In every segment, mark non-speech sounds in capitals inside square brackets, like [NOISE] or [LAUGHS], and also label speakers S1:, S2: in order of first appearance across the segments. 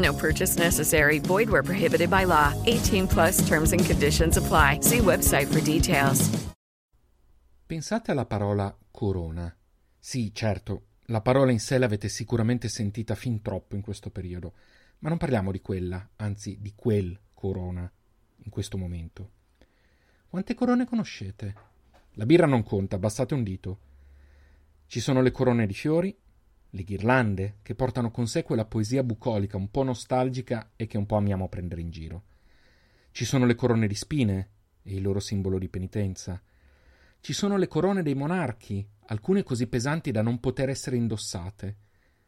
S1: No purchase necessary. Void where prohibited by law. 18 plus terms and conditions apply. See website for details.
S2: Pensate alla parola corona. Sì, certo, La parola in sé l'avete sicuramente sentita fin troppo in questo periodo, ma non parliamo di quella, anzi di quel corona, in questo momento. Quante corone conoscete? La birra non conta, abbassate un dito. Ci sono le corone di fiori, le ghirlande, che portano con sé quella poesia bucolica un po' nostalgica e che un po' amiamo prendere in giro. Ci sono le corone di spine e il loro simbolo di penitenza. Ci sono le corone dei monarchi, alcune così pesanti da non poter essere indossate.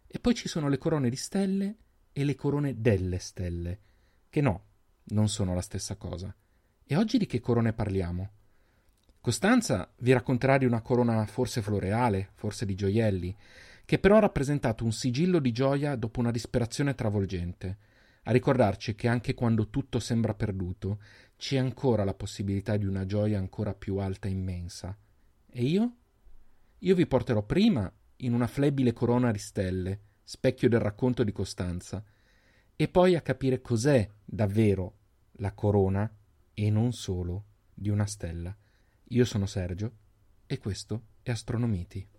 S2: E poi ci sono le corone di stelle e le corone delle stelle, che no, non sono la stessa cosa. E oggi di che corone parliamo? Costanza vi racconterà di una corona forse floreale, forse di gioielli, che però ha rappresentato un sigillo di gioia dopo una disperazione travolgente, a ricordarci che anche quando tutto sembra perduto, c'è ancora la possibilità di una gioia ancora più alta e immensa. E io? Io vi porterò prima in una flebile corona di stelle, specchio del racconto di Costanza, e poi a capire cos'è davvero la corona e non solo di una stella. Io sono Sergio e questo è Astronomiti.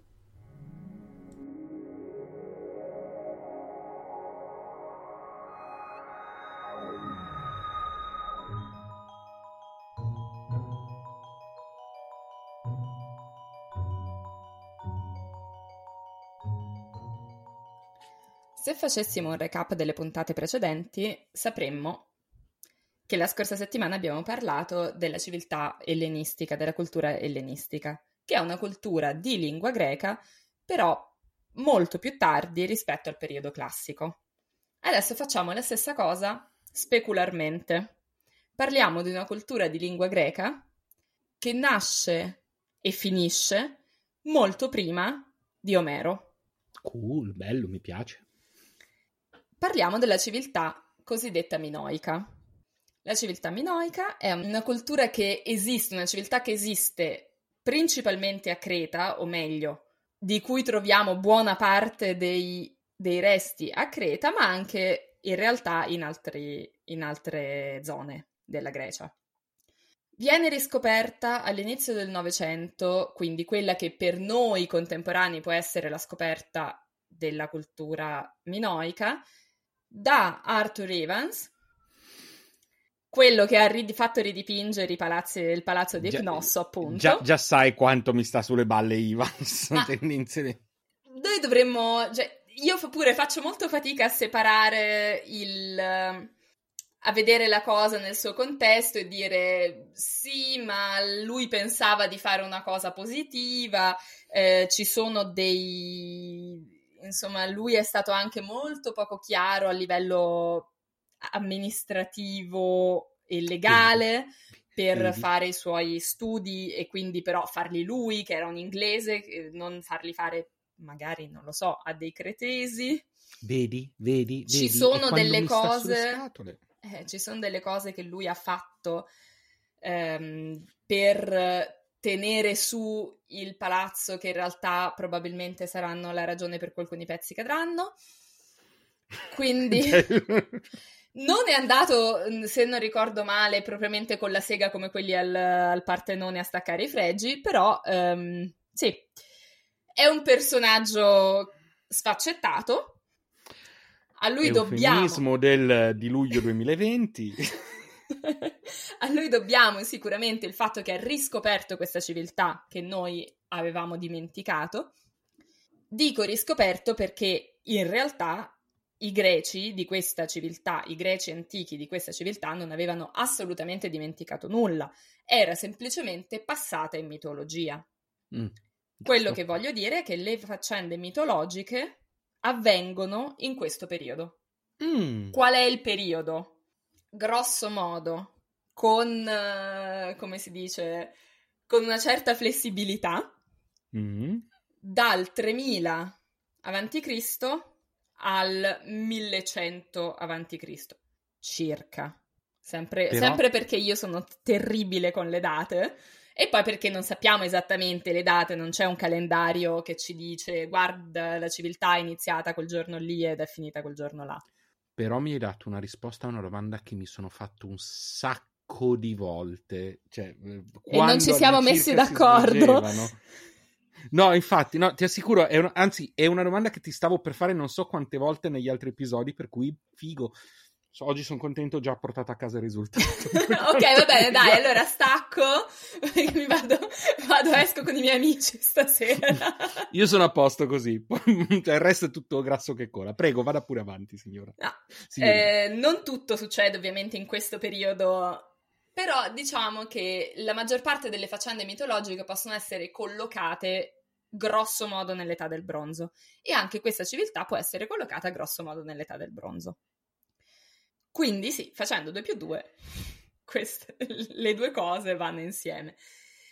S3: Se facessimo un recap delle puntate precedenti, sapremmo che la scorsa settimana abbiamo parlato della civiltà ellenistica, della cultura ellenistica, che è una cultura di lingua greca, però molto più tardi rispetto al periodo classico. Adesso facciamo la stessa cosa specularmente. Parliamo di una cultura di lingua greca che nasce e finisce molto prima di Omero.
S2: Cool, bello, mi piace
S3: parliamo della civiltà cosiddetta minoica. La civiltà minoica è una cultura che esiste, una civiltà che esiste principalmente a Creta, o meglio, di cui troviamo buona parte dei, dei resti a Creta, ma anche in realtà in, altri, in altre zone della Grecia. Viene riscoperta all'inizio del Novecento, quindi quella che per noi contemporanei può essere la scoperta della cultura minoica, da Arthur Evans, quello che ha rid- fatto ridipingere palazzi, il palazzo di Cnosso, appunto.
S2: Già, già, sai quanto mi sta sulle balle Evans. Ah, [LAUGHS]
S3: noi dovremmo... Cioè, io pure faccio molto fatica a separare il... a vedere la cosa nel suo contesto e dire sì, ma lui pensava di fare una cosa positiva, eh, ci sono dei insomma, lui è stato anche molto poco chiaro a livello amministrativo e legale per Vedi. fare i suoi studi e quindi però farli lui, che era un inglese, non farli fare magari, non lo so, a dei cretesi.
S2: Vedi, vedi, vedi.
S3: Ci sono delle cose... Eh, ci sono delle cose che lui ha fatto ehm, per tenere su il palazzo che in realtà probabilmente saranno la ragione per cui alcuni pezzi cadranno. Quindi [LAUGHS] non è andato, se non ricordo male, propriamente con la sega come quelli al, al Partenone a staccare i fregi, però um, sì, è un personaggio sfaccettato. A lui dobbiamo...
S2: del, di luglio 2020. [LAUGHS]
S3: a lui dobbiamo sicuramente il fatto che ha riscoperto questa civiltà che noi avevamo dimenticato. Dico riscoperto perché in realtà i greci di questa civiltà, i greci antichi di questa civiltà non avevano assolutamente dimenticato nulla, era semplicemente passata in mitologia. Mm, Quello che voglio dire è che le faccende mitologiche avvengono in questo periodo. Mm. Qual è il periodo? Grosso modo, con, uh, come si dice, con una certa flessibilità, mm. dal 3000 avanti Cristo al 1100 a.C. circa. Sempre, Però... sempre perché io sono terribile con le date. E poi perché non sappiamo esattamente le date, non c'è un calendario che ci dice guarda la civiltà è iniziata quel giorno lì ed è finita quel giorno là.
S2: Però mi hai dato una risposta a una domanda che mi sono fatto un sacco di volte. Cioè,
S3: eh, e non ci siamo messi d'accordo.
S2: No, infatti, no, ti assicuro, è un, anzi, è una domanda che ti stavo per fare non so quante volte negli altri episodi, per cui figo. So, oggi sono contento, ho già portato a casa il risultato. [LAUGHS]
S3: ok, va bene, dai, allora stacco, [LAUGHS] mi vado, vado, esco con i miei amici stasera. [LAUGHS]
S2: Io sono a posto così, cioè, il resto è tutto grasso che cola. Prego, vada pure avanti, signora.
S3: No. Eh, non tutto succede ovviamente in questo periodo però diciamo che la maggior parte delle faccende mitologiche possono essere collocate grosso modo nell'età del bronzo e anche questa civiltà può essere collocata grosso modo nell'età del bronzo. Quindi sì, facendo 2 più 2, queste, [LAUGHS] le due cose vanno insieme.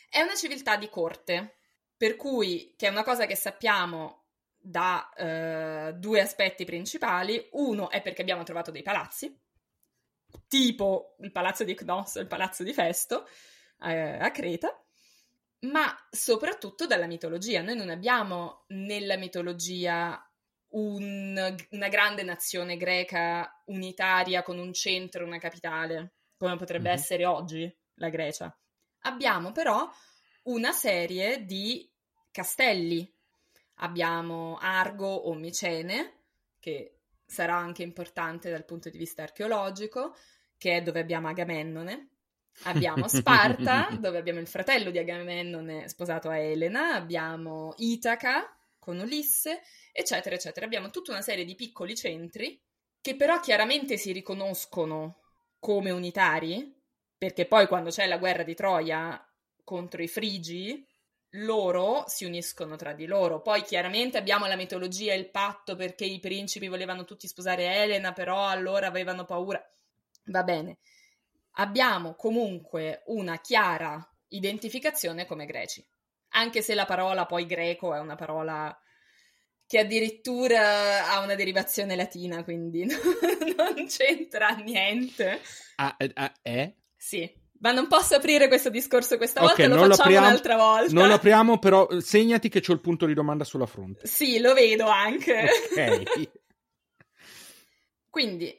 S3: È una civiltà di corte, per cui, che è una cosa che sappiamo da uh, due aspetti principali. Uno è perché abbiamo trovato dei palazzi, tipo il palazzo di Cnos il palazzo di Festo eh, a Creta, ma soprattutto dalla mitologia. Noi non abbiamo nella mitologia un, una grande nazione greca unitaria con un centro, una capitale, come potrebbe mm-hmm. essere oggi la Grecia. Abbiamo però una serie di castelli. Abbiamo Argo o Micene, che sarà anche importante dal punto di vista archeologico, che è dove abbiamo Agamennone. Abbiamo [LAUGHS] Sparta, dove abbiamo il fratello di Agamennone sposato a Elena, abbiamo Itaca con Ulisse, eccetera, eccetera. Abbiamo tutta una serie di piccoli centri che però chiaramente si riconoscono come unitari, perché poi quando c'è la guerra di Troia contro i Frigi, loro si uniscono tra di loro. Poi chiaramente abbiamo la mitologia il patto perché i principi volevano tutti sposare Elena, però allora avevano paura. Va bene. Abbiamo comunque una chiara identificazione come greci. Anche se la parola poi greco è una parola che addirittura ha una derivazione latina, quindi [LAUGHS] non c'entra niente.
S2: Ah, eh, ah, è?
S3: Sì. Ma non posso aprire questo discorso questa volta, okay, lo facciamo apriamo, un'altra volta.
S2: Non lo apriamo, però segnati che c'ho il punto di domanda sulla fronte.
S3: Sì, lo vedo anche.
S2: Ok. [LAUGHS]
S3: Quindi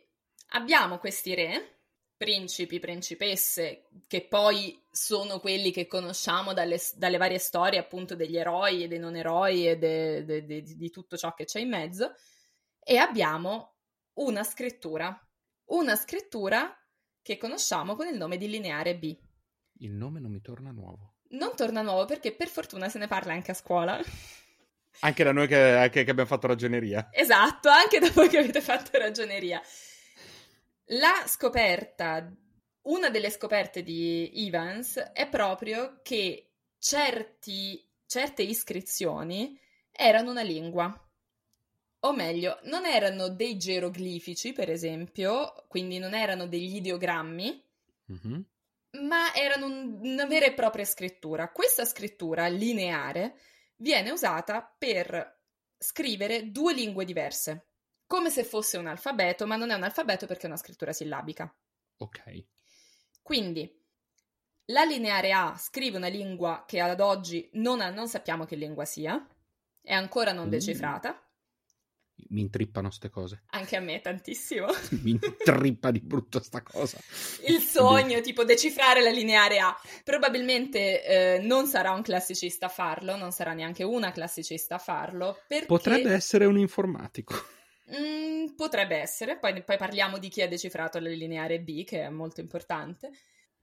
S3: abbiamo questi re, principi, principesse, che poi sono quelli che conosciamo dalle, dalle varie storie appunto degli eroi e dei non eroi e de, de, de, di tutto ciò che c'è in mezzo, e abbiamo una scrittura. Una scrittura che conosciamo con il nome di lineare B.
S2: Il nome non mi torna nuovo.
S3: Non torna nuovo perché per fortuna se ne parla anche a scuola.
S2: Anche da noi che, che, che abbiamo fatto ragioneria.
S3: Esatto, anche da voi che avete fatto ragioneria. La scoperta, una delle scoperte di Evans è proprio che certi, certe iscrizioni erano una lingua o meglio, non erano dei geroglifici, per esempio, quindi non erano degli ideogrammi, mm-hmm. ma erano un, una vera e propria scrittura. Questa scrittura lineare viene usata per scrivere due lingue diverse, come se fosse un alfabeto, ma non è un alfabeto perché è una scrittura sillabica.
S2: Ok.
S3: Quindi la lineare A scrive una lingua che ad oggi non, ha, non sappiamo che lingua sia, è ancora non mm. decifrata
S2: mi intrippano ste cose.
S3: Anche a me tantissimo. [LAUGHS]
S2: mi intrippa di brutto sta cosa.
S3: Il sogno, tipo decifrare la lineare A. Probabilmente eh, non sarà un classicista a farlo, non sarà neanche una classicista a farlo. Perché...
S2: Potrebbe essere un informatico.
S3: Mm, potrebbe essere, poi, poi parliamo di chi ha decifrato la lineare B, che è molto importante.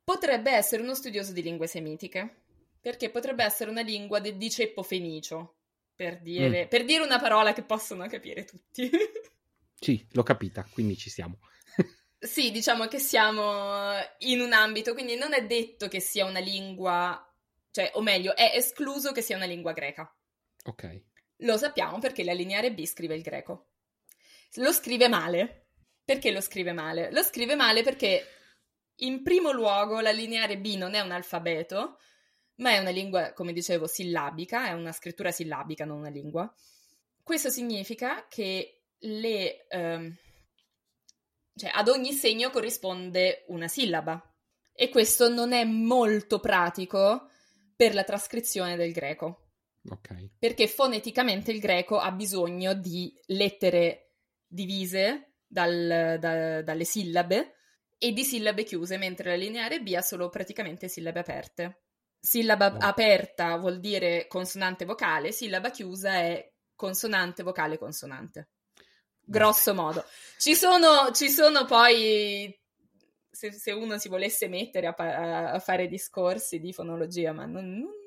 S3: Potrebbe essere uno studioso di lingue semitiche, perché potrebbe essere una lingua de- di ceppo fenicio, per dire,
S2: Mm.
S3: per dire una parola che possono capire tutti. [LAUGHS]
S2: Sì, l'ho capita, quindi ci siamo. [LAUGHS]
S3: Sì, diciamo che siamo in un ambito, quindi non è detto che sia una lingua, cioè, o meglio, è escluso che sia una lingua greca.
S2: Ok.
S3: Lo sappiamo perché la lineare B scrive il greco. Lo scrive male. Perché lo scrive male? Lo scrive male perché, in primo luogo, la lineare B non è un alfabeto, ma è una lingua, come dicevo, sillabica, è una scrittura sillabica, non una lingua. Questo significa che le, ehm, cioè, ad ogni segno corrisponde una sillaba. E questo non è molto pratico per la trascrizione del greco
S2: Ok.
S3: perché foneticamente il greco ha bisogno di lettere divise dal- da- dalle sillabe e di sillabe chiuse, mentre la lineare B ha solo praticamente sillabe aperte. Sillaba aperta vuol dire consonante vocale, sillaba chiusa è consonante vocale consonante. Grosso modo. Ci sono, ci sono poi, se, se uno si volesse mettere a, a fare discorsi di fonologia, ma non, non-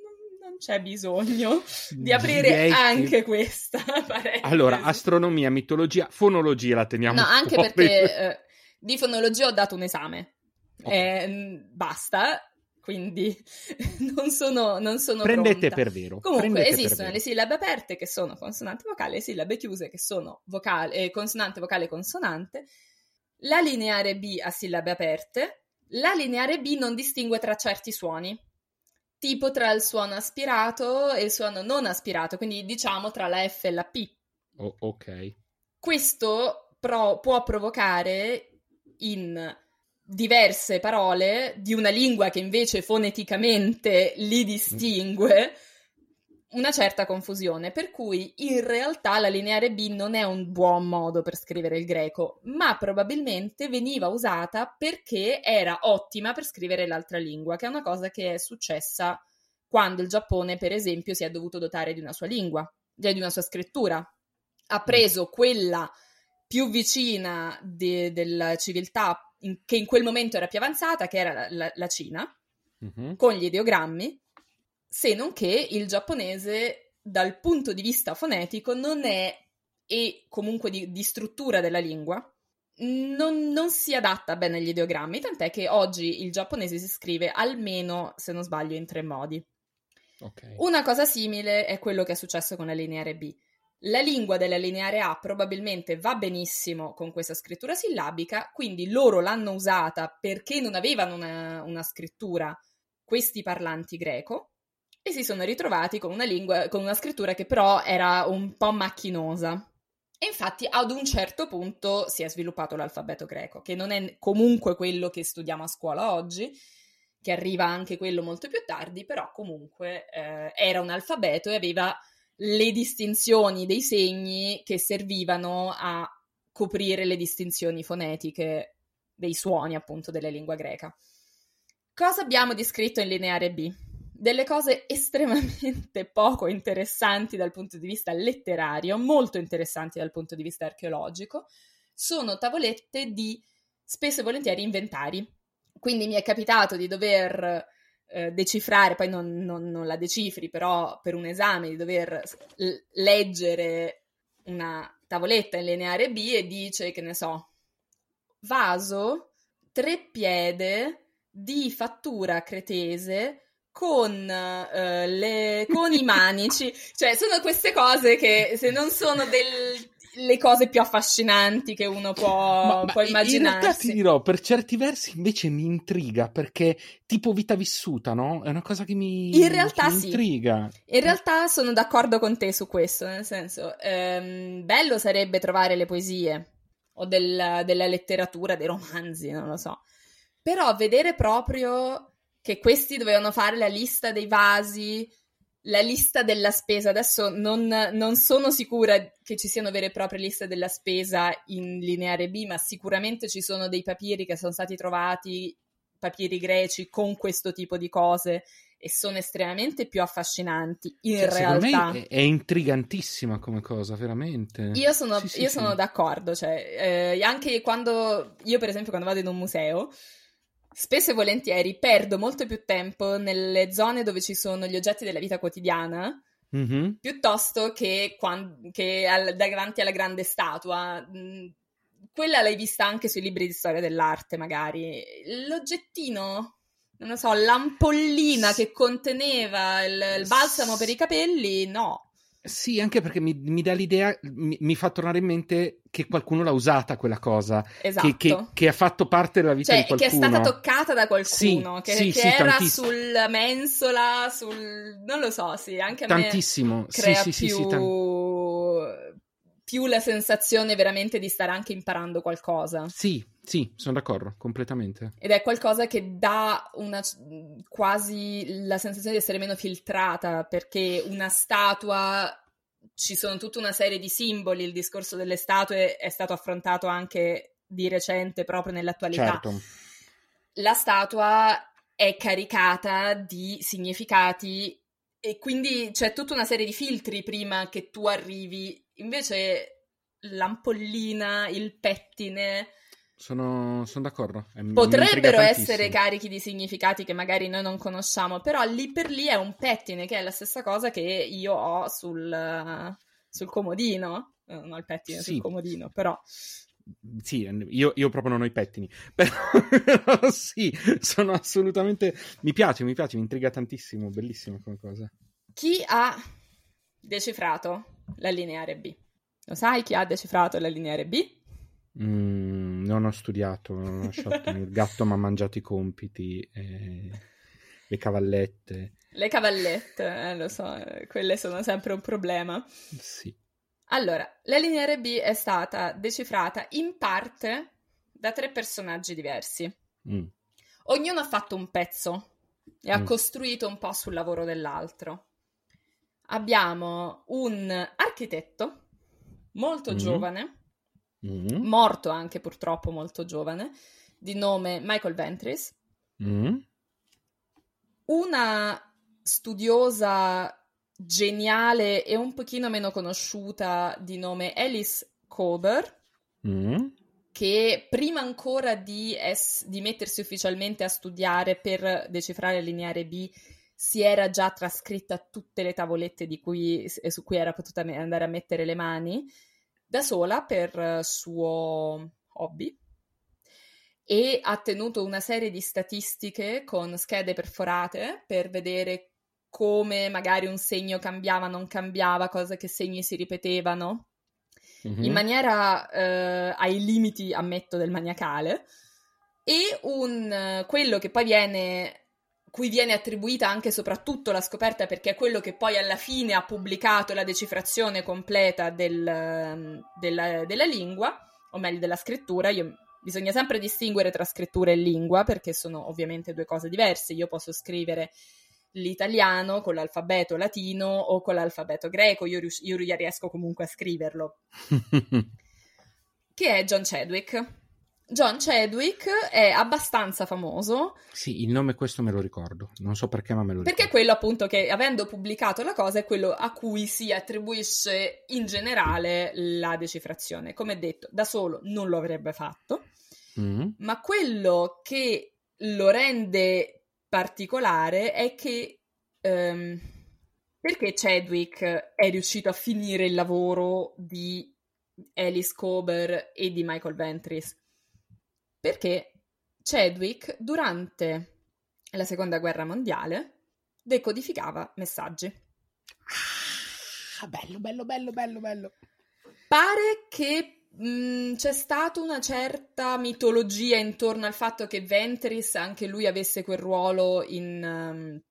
S3: non c'è bisogno di aprire
S2: Direi che-
S3: anche questa [LAUGHS] parentesi.
S2: Allora, astronomia, mitologia, fonologia la teniamo
S3: No, anche
S2: fuori.
S3: perché eh, [LAUGHS] di fonologia ho dato un esame.
S2: Ok.
S3: Eh, n- basta, quindi [LAUGHS] non sono, non sono
S2: Prendete
S3: pronta.
S2: per vero.
S3: Comunque
S2: prendete
S3: esistono
S2: vero.
S3: le sillabe aperte che sono consonante vocale e sillabe chiuse che sono vocale, eh, consonante vocale consonante. La lineare B ha sillabe aperte. La lineare B non distingue tra certi suoni, tipo tra il suono aspirato e il suono non aspirato, quindi diciamo tra la F e la P.
S2: Oh, ok.
S3: Questo pro- può provocare in diverse parole di una lingua che invece foneticamente li distingue una certa confusione, per cui in realtà la lineare B non è un buon modo per scrivere il greco, ma probabilmente veniva usata perché era ottima per scrivere l'altra lingua, che è una cosa che è successa quando il Giappone, per esempio, si è dovuto dotare di una sua lingua, cioè di una sua scrittura. Ha preso quella più vicina de- della civiltà in- che in quel momento era più avanzata, che era la- la- la Cina,
S2: Mhm.
S3: con gli ideogrammi, se non che il giapponese dal punto di vista fonetico non è, e comunque di, di struttura della lingua, non, non si adatta bene agli ideogrammi, tant'è che oggi il giapponese si scrive almeno, se non sbaglio, in tre modi.
S2: Ok.
S3: Una cosa simile è quello che è successo con la lineare B. La lingua della lineare A probabilmente va benissimo con questa scrittura sillabica, quindi loro l'hanno usata perché non avevano una, una scrittura questi parlanti greco e si sono ritrovati con una lingua, con una scrittura che però era un po' macchinosa. E infatti ad un certo punto si è sviluppato l'alfabeto greco, che non è comunque quello che studiamo a scuola oggi, che arriva anche quello molto più tardi, però comunque eh, era un alfabeto e aveva le distinzioni dei segni che servivano a coprire le distinzioni fonetiche dei suoni appunto della lingua greca. Cosa abbiamo di scritto in lineare B? Delle cose estremamente [LAUGHS] poco interessanti dal punto di vista letterario, molto interessanti dal punto di vista archeologico, sono tavolette di spesso e volentieri inventari. Quindi mi è capitato di dover eh, decifrare, poi non, non- non la decifri, però per un esame di dover l- leggere una tavoletta in lineare B e dice, che ne so, vaso, treppiede di fattura cretese con, eh, le- con i manici. Cioè, sono queste cose che se non sono del- le cose più affascinanti che uno può, può
S2: in realtà ti
S3: immaginarsi.
S2: dirò, per certi versi invece mi intriga perché tipo vita vissuta, no? È una cosa che mi,
S3: In realtà
S2: mi
S3: sì.
S2: intriga.
S3: In realtà sono d'accordo con te su questo, nel senso, ehm, bello sarebbe trovare le poesie o del- della letteratura, dei romanzi, non lo so. Però vedere proprio che questi dovevano fare la lista dei vasi, la lista della spesa, adesso non, non sono sicura che ci siano vere e proprie liste della spesa in lineare B, ma sicuramente ci sono dei papiri che sono stati trovati, papiri greci con questo tipo di cose e sono estremamente più affascinanti in
S2: Cioè,
S3: realtà.
S2: è, è intrigantissima come cosa, veramente.
S3: Io sono,
S2: Sì, sì,
S3: io
S2: sì.
S3: sono d'accordo, cioè, eh, anche quando io per esempio quando vado in un museo, spesso e volentieri perdo molto più tempo nelle zone dove ci sono gli oggetti della vita quotidiana,
S2: Mhm.
S3: piuttosto che, quan- che al- davanti alla grande statua. Mm, Quella l'hai vista anche sui libri di storia dell'arte, magari. L'oggettino, non lo so, l'ampollina che conteneva il, il balsamo per i capelli, no.
S2: Sì, anche perché mi, mi dà l'idea, mi, mi fa tornare in mente che qualcuno l'ha usata quella cosa,
S3: Esatto.
S2: che, che- che ha fatto parte della vita
S3: Cioè,
S2: di
S3: che è
S2: qualcuno.
S3: stata toccata da qualcuno,
S2: Sì,
S3: che,
S2: sì,
S3: che
S2: sì,
S3: era
S2: tantissimo.
S3: sulla mensola, sul... non lo so, sì, anche a me
S2: Tantissimo, sì,
S3: crea
S2: sì, sì,
S3: più...
S2: sì, tan-
S3: più la sensazione veramente di stare anche imparando qualcosa.
S2: sì, sì, sono d'accordo, completamente.
S3: Ed è qualcosa che dà una, quasi la sensazione di essere meno filtrata, perché una statua ci sono tutta una serie di simboli, il discorso delle statue è stato affrontato anche di recente proprio nell'attualità.
S2: Certo.
S3: La statua è caricata di significati e quindi c'è tutta una serie di filtri prima che tu arrivi. Invece l'ampollina, il pettine
S2: Sono, sono d'accordo. È-
S3: potrebbero essere carichi di significati che magari noi non conosciamo, però lì per lì è un pettine che è la stessa cosa che io ho sul, sul comodino. Eh, Non ho il pettine
S2: Sì.
S3: sul comodino, però
S2: Sì, io, io proprio non ho i pettini, [LAUGHS] però sì, sono assolutamente... Mi piace, mi piace, mi intriga tantissimo, bellissima come cosa.
S3: chi ha decifrato la lineare B? Lo sai chi ha decifrato la lineare B?
S2: Mm, non ho studiato, non ho lasciato, il gatto mi ha mangiato i compiti, eh, le cavallette,
S3: Le cavallette, eh, lo so, quelle sono sempre un problema.
S2: sì.
S3: Allora, la lineare B è stata decifrata in parte da tre personaggi diversi.
S2: Mm,
S3: Ognuno ha fatto un pezzo e ha
S2: Mm.
S3: costruito un po' sul lavoro dell'altro. Abbiamo un architetto molto
S2: Mm.
S3: giovane,
S2: mm,
S3: morto anche purtroppo molto giovane, di nome Michael Ventris,
S2: mm,
S3: una studiosa geniale e un pochino meno conosciuta di nome Alice Kober,
S2: mm,
S3: che prima ancora di, ess- di mettersi ufficialmente a studiare per decifrare il lineare B, si era già trascritta tutte le tavolette di cui- su cui era potuta andare a mettere le mani da sola per suo hobby e ha tenuto una serie di statistiche con schede perforate per vedere come magari un segno cambiava, non cambiava, cosa che segni si ripetevano
S2: mhm.
S3: in maniera eh, ai limiti, ammetto, del maniacale, e un, quello che poi viene, cui viene attribuita anche e soprattutto la scoperta, perché è quello che poi alla fine ha pubblicato la decifrazione completa del, ehm, della, della lingua, o meglio della scrittura. Io, bisogna sempre distinguere tra scrittura e lingua, perché sono ovviamente due cose diverse. Io posso scrivere l'italiano con l'alfabeto latino o con l'alfabeto greco, io, io riesco comunque a scriverlo, [LAUGHS] che è John Chadwick. John Chadwick è abbastanza famoso
S2: sì, il nome questo me lo ricordo, non so perché ma me lo
S3: perché è
S2: ricordo.
S3: quello appunto che avendo pubblicato la cosa è quello a cui si attribuisce in generale la decifrazione. Come detto, da solo non lo avrebbe fatto,
S2: Mm,
S3: ma quello che lo rende particolare è che ehm, perché Chadwick è riuscito a finire il lavoro di Alice Cober e di Michael Ventris? Perché Chadwick durante la seconda guerra mondiale decodificava messaggi.
S2: Ah, bello, bello, bello, bello, bello.
S3: Pare che mh, c'è stata una certa mitologia intorno al fatto che Ventris anche lui avesse quel ruolo in,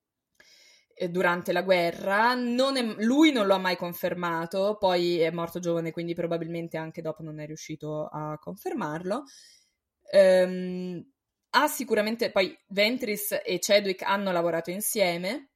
S3: eh, durante la guerra. Non è- lui non lo ha mai confermato, poi è morto giovane, quindi probabilmente anche dopo non è riuscito a confermarlo. Ehm, ha sicuramente poi Ventris e Chadwick hanno lavorato insieme.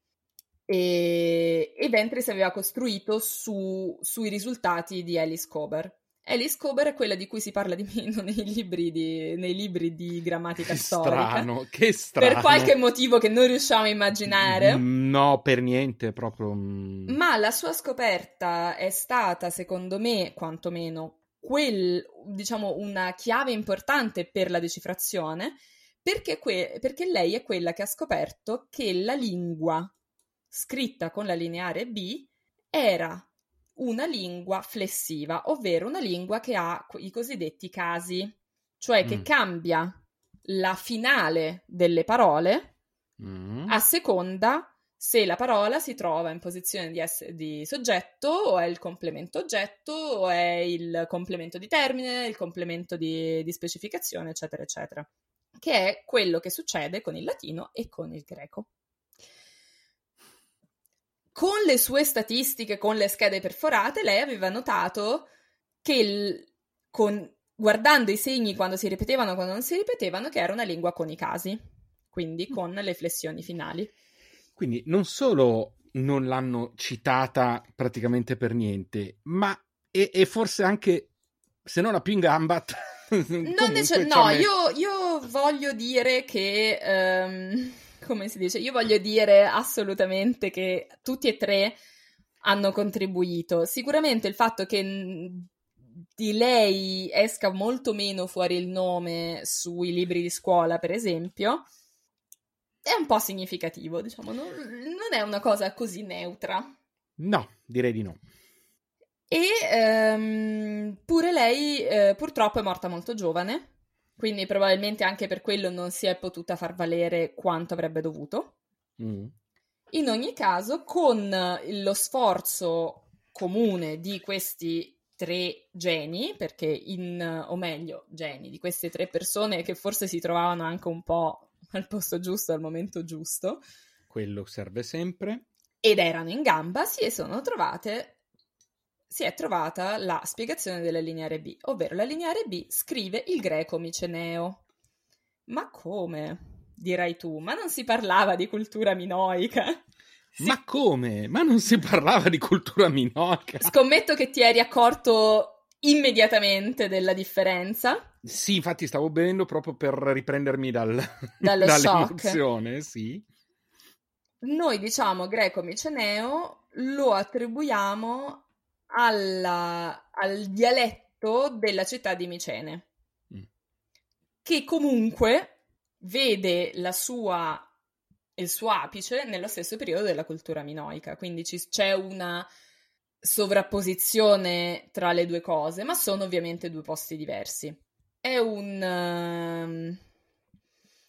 S3: E, e Ventris aveva costruito su- sui risultati di Alice Cober. Alice Cober è quella di cui si parla di meno [LAUGHS] nei libri di, nei libri di grammatica
S2: che
S3: storica.
S2: Strano, che strano.
S3: Per qualche motivo che non riusciamo a immaginare.
S2: Mm, No, per niente, proprio... mm.
S3: Ma la sua scoperta è stata, secondo me, quantomeno, quel, diciamo, una chiave importante per la decifrazione, perché, que- perché lei è quella che ha scoperto che la lingua scritta con la lineare B era una lingua flessiva, ovvero una lingua che ha i cosiddetti casi, cioè che
S2: Mm.
S3: cambia la finale delle parole
S2: Mm.
S3: a seconda se la parola si trova in posizione di, ess- di soggetto o è il complemento oggetto o è il complemento di termine, il complemento di, di specificazione, eccetera, eccetera, che è quello che succede con il latino e con il greco. Con le sue statistiche, con le schede perforate, lei aveva notato che il- con- guardando i segni quando si ripetevano e quando non si ripetevano, che era una lingua con i casi, quindi con le flessioni finali.
S2: Quindi non solo non l'hanno citata praticamente per niente, ma e, e forse anche, se non la più in gamba, [LAUGHS]
S3: nece- no, io, io voglio dire che, ehm, [LAUGHS] come si dice, io voglio dire assolutamente che tutti e tre hanno contribuito. Sicuramente il fatto che di lei esca molto meno fuori il nome sui libri di scuola, per esempio, è un po' significativo, diciamo, non, non è una cosa così neutra.
S2: No, direi di no.
S3: E ehm, pure lei eh, purtroppo è morta molto giovane, quindi probabilmente anche per quello non si è potuta far valere quanto avrebbe dovuto.
S2: Mm.
S3: In ogni caso, con lo sforzo comune di questi tre geni, perché in, o meglio, geni, di queste tre persone che forse si trovavano anche un po' al posto giusto al momento giusto,
S2: Quello serve sempre.
S3: ed erano in gamba, si sono trovate si è trovata la spiegazione della lineare B, ovvero la lineare B scrive il greco miceneo. Ma come? Dirai tu, ma non si parlava di cultura minoica? Sì.
S2: Ma come? Ma non si parlava di cultura minoica?
S3: Scommetto che ti eri accorto immediatamente della differenza.
S2: Sì, infatti stavo bevendo proprio per riprendermi dal, [LAUGHS] dall'emozione, sì.
S3: Noi diciamo greco miceneo lo attribuiamo alla, al dialetto della città di Micene,
S2: Mm.
S3: che comunque vede la sua, il suo apice nello stesso periodo della cultura minoica, quindi ci- c'è una sovrapposizione tra le due cose, ma sono ovviamente due posti diversi. È un, ehm,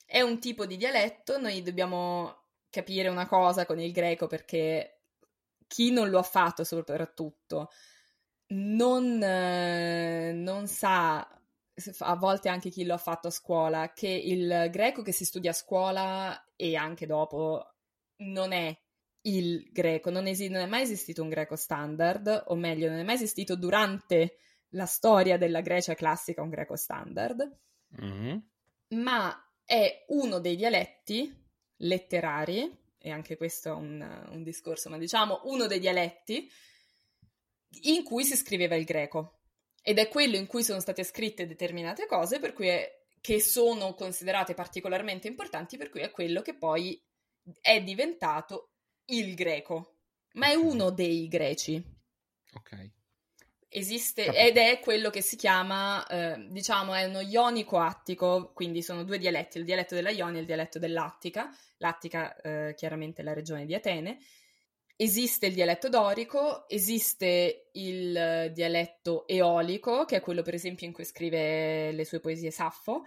S3: è un tipo di dialetto, noi dobbiamo capire una cosa con il greco perché chi non lo ha fatto soprattutto non, eh, non sa, a volte anche chi lo ha fatto a scuola, che il greco che si studia a scuola e anche dopo non è il greco, non, esi- non è mai esistito un greco standard, o meglio, non è mai esistito durante la storia della Grecia classica un greco standard,
S2: Mm.
S3: ma è uno dei dialetti letterari, e anche questo è un, un discorso, ma diciamo uno dei dialetti in cui si scriveva il greco. Ed è quello in cui sono state scritte determinate cose, per cui è- che sono considerate particolarmente importanti, per cui è quello che poi è diventato il greco. Ma è uno dei greci.
S2: Ok.
S3: Esiste
S2: Capito.
S3: ed è quello che si chiama, eh, diciamo, è uno ionico-attico, quindi sono due dialetti, il dialetto della Ionia e il dialetto dell'Attica. L'Attica, eh, chiaramente, è la regione di Atene. Esiste il dialetto dorico, esiste il dialetto eolico, che è quello, per esempio, in cui scrive le sue poesie Saffo.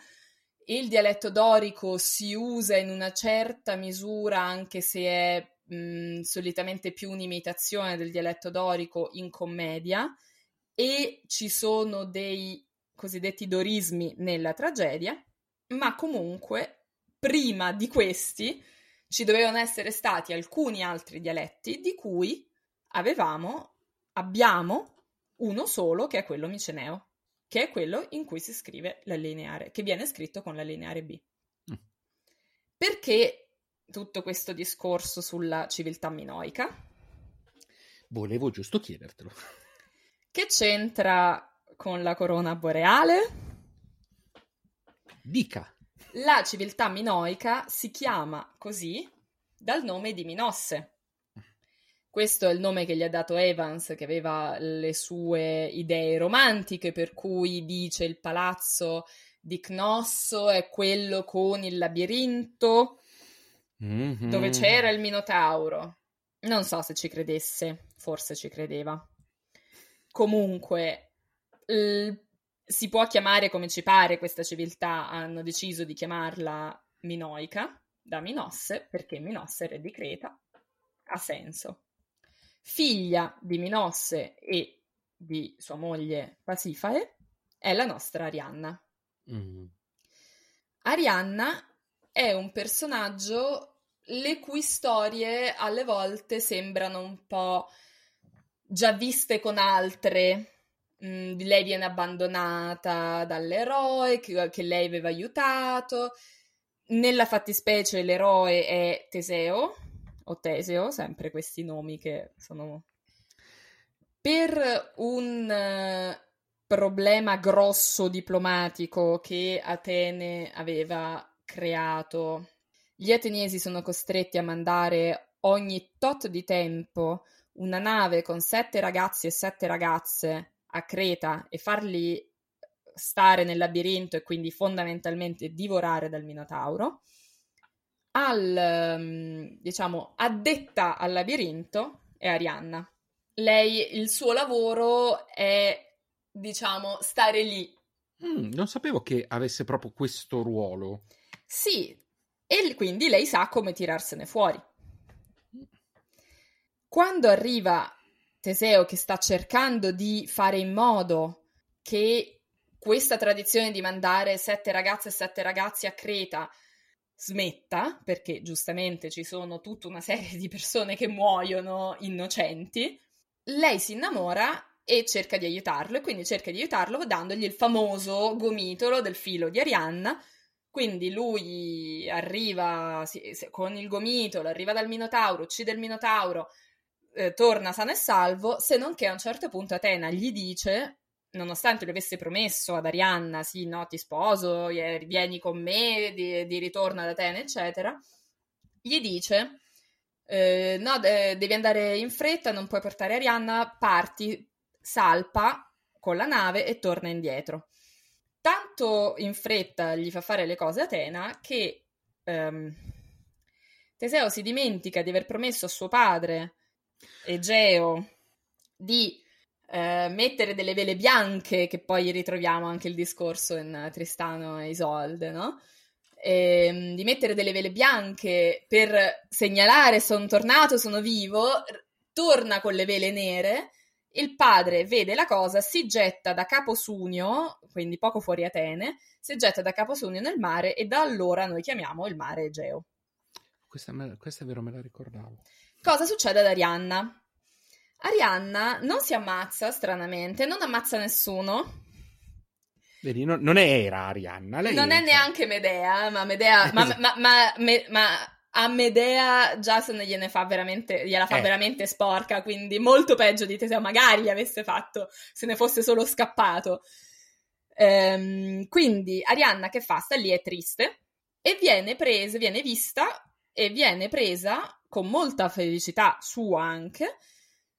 S3: Il dialetto dorico si usa in una certa misura, anche se è mh, solitamente più un'imitazione del dialetto dorico in commedia e ci sono dei cosiddetti dorismi nella tragedia, ma comunque prima di questi ci dovevano essere stati alcuni altri dialetti di cui avevamo, abbiamo uno solo che è quello miceneo, che è quello in cui si scrive la lineare, che viene scritto con la lineare B.
S2: Mm.
S3: Perché tutto questo discorso sulla civiltà minoica?
S2: Volevo giusto chiedertelo.
S3: Che c'entra con la corona boreale?
S2: Dica.
S3: La civiltà minoica si chiama così dal nome di Minosse. Questo è il nome che gli ha dato Evans, che aveva le sue idee romantiche, per cui dice il palazzo di Cnosso è quello con il labirinto
S2: Mhm.
S3: dove c'era il Minotauro. Non so se ci credesse, forse ci credeva. Comunque, l- si può chiamare come ci pare questa civiltà, hanno deciso di chiamarla Minoica, da Minosse, perché Minosse, re di Creta, ha senso. Figlia di Minosse e di sua moglie Pasifae, è la nostra Arianna.
S2: Mm.
S3: Arianna è un personaggio le cui storie alle volte sembrano un po' già viste con altre. Mm, lei viene abbandonata dall'eroe che, che lei aveva aiutato. Nella fattispecie l'eroe è Teseo, o Teseo, sempre questi nomi che sono... Per un eh, problema grosso diplomatico che Atene aveva creato, gli ateniesi sono costretti a mandare ogni tot di tempo una nave con sette ragazzi e sette ragazze a Creta e farli stare nel labirinto e quindi fondamentalmente divorare dal Minotauro. Al, ehm, diciamo, addetta al labirinto è Arianna. Lei, il suo lavoro è, diciamo, stare lì.
S2: Mm, non sapevo che avesse proprio questo ruolo.
S3: Sì, e quindi lei sa come tirarsene fuori. Quando arriva Teseo che sta cercando di fare in modo che questa tradizione di mandare sette ragazze e sette ragazzi a Creta smetta, perché giustamente ci sono tutta una serie di persone che muoiono innocenti, lei si innamora e cerca di aiutarlo, e quindi cerca di aiutarlo dandogli il famoso gomitolo del filo di Arianna. Quindi lui arriva con il gomitolo, arriva dal Minotauro, uccide il Minotauro, eh, torna sano e salvo, se non che a un certo punto Atena gli dice, nonostante lui avesse promesso ad Arianna, sì, no, ti sposo, vieni con me, di, di ritorno ad Atene, eccetera, gli dice, eh, no, de- devi andare in fretta, non puoi portare Arianna, parti, salpa con la nave e torna indietro. Tanto in fretta gli fa fare le cose Atena che ehm, Teseo si dimentica di aver promesso a suo padre Egeo di eh, mettere delle vele bianche, che poi ritroviamo anche il discorso in Tristano e Isolde, no? Ehm, di mettere delle vele bianche per segnalare sono tornato, sono vivo, torna con le vele nere, il padre vede la cosa, si getta da Capo Sunio, quindi poco fuori Atene, si getta da Capo Sunio nel mare e da allora noi chiamiamo il mare Egeo.
S2: Questa, me- questa è vero, me la ricordavo.
S3: Cosa succede ad Arianna? Arianna non si ammazza, stranamente, non ammazza nessuno.
S2: Vedi, no- non era Arianna. Lei
S3: non è neanche Medea, ma Medea, ma, ma, ma, me- ma a Medea già se ne gliene fa veramente, gliela fa
S2: Eh.
S3: veramente sporca, quindi molto peggio di Teseo, magari gli avesse fatto, se ne fosse solo scappato. Ehm, quindi Arianna che fa? Sta lì, è triste, e viene presa, viene vista e viene presa con molta felicità sua anche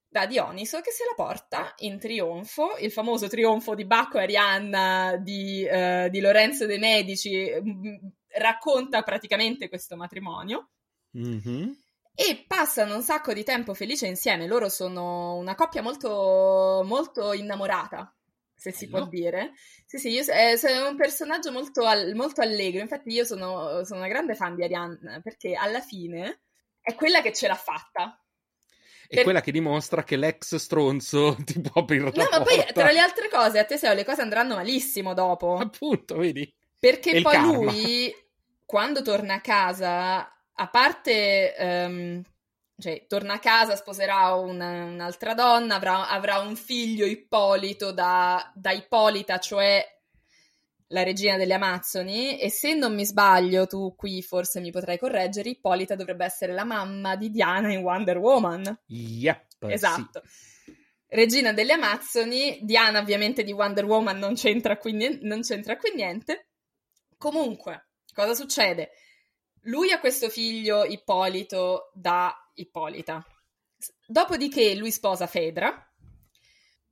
S3: da Dioniso che se la porta in trionfo, il famoso trionfo di Bacco e Arianna di, eh, di Lorenzo de' Medici mm, racconta praticamente questo matrimonio
S2: Mhm.
S3: e passano un sacco di tempo felice insieme. Loro sono una coppia molto, molto innamorata, se si può dire. Sì, sì, io, eh, sono un personaggio molto, al- molto allegro. Infatti, io sono, sono una grande fan di Arianna perché alla fine è quella che ce l'ha fatta.
S2: È
S3: Per-
S2: quella che dimostra che l'ex stronzo [LAUGHS] ti può aprire la
S3: No, ma poi
S2: porta.
S3: tra le altre cose, a Teseo le cose andranno malissimo dopo.
S2: Appunto, vedi? È
S3: Perché
S2: il
S3: poi lui, quando torna a casa, a parte, ehm, cioè, torna a casa, sposerà una- un'altra donna, avrà, avrà un figlio Ippolito da, da Ippolita, cioè la regina delle Amazzoni, e se non mi sbaglio, tu qui forse mi potrai correggere, Ippolita dovrebbe essere la mamma di Diana in Wonder Woman.
S2: Yep,
S3: Esatto. regina delle Amazzoni, Diana ovviamente di Wonder Woman non c'entra qui, non c'entra qui niente. Comunque, cosa succede? Lui ha questo figlio Ippolito da Ippolita. Dopodiché lui sposa Fedra.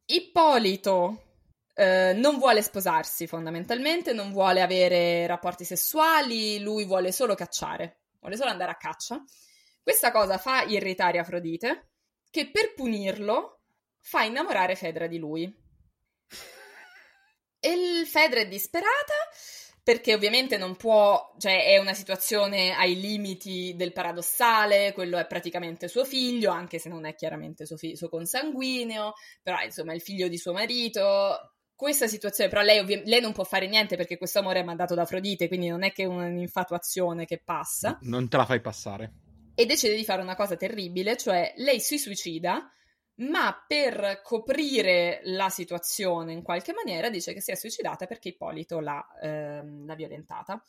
S3: Ippolito eh, non vuole sposarsi fondamentalmente, non vuole avere rapporti sessuali, lui vuole solo cacciare, vuole solo andare a caccia. Questa cosa fa irritare Afrodite, che per punirlo fa innamorare Fedra di lui. E Fedra è disperata perché ovviamente non può, cioè è una situazione ai limiti del paradossale, quello è praticamente suo figlio, anche se non è chiaramente suo, fi- suo consanguineo, però insomma è il figlio di suo marito. Questa situazione, però lei, ovvi- lei non può fare niente perché questo amore è mandato da Afrodite, quindi non è che un'infatuazione che passa.
S2: Non te la fai passare.
S3: E decide di fare una cosa terribile, cioè lei si suicida ma per coprire la situazione in qualche maniera dice che si è suicidata perché Ippolito l'ha, ehm, l'ha violentata.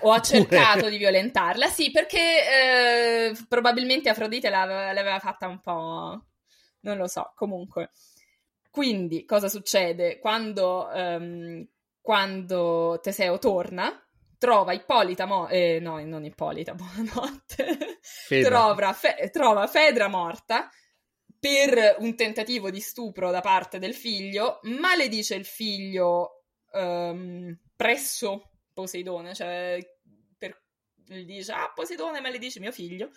S3: O ha [LAUGHS] cercato di violentarla, sì, perché eh, probabilmente Afrodite l'aveva, l'aveva fatta un po'... non lo so, comunque. Quindi, cosa succede? Quando, ehm, quando Teseo torna, trova Ippolita, mo- eh, no, non Ippolita, [LAUGHS] buonanotte, Fedra. Trova, fe- trova Fedra morta, per un tentativo di stupro da parte del figlio, maledice il figlio um, presso Poseidone, cioè per, gli dice ah Poseidone maledice mio figlio.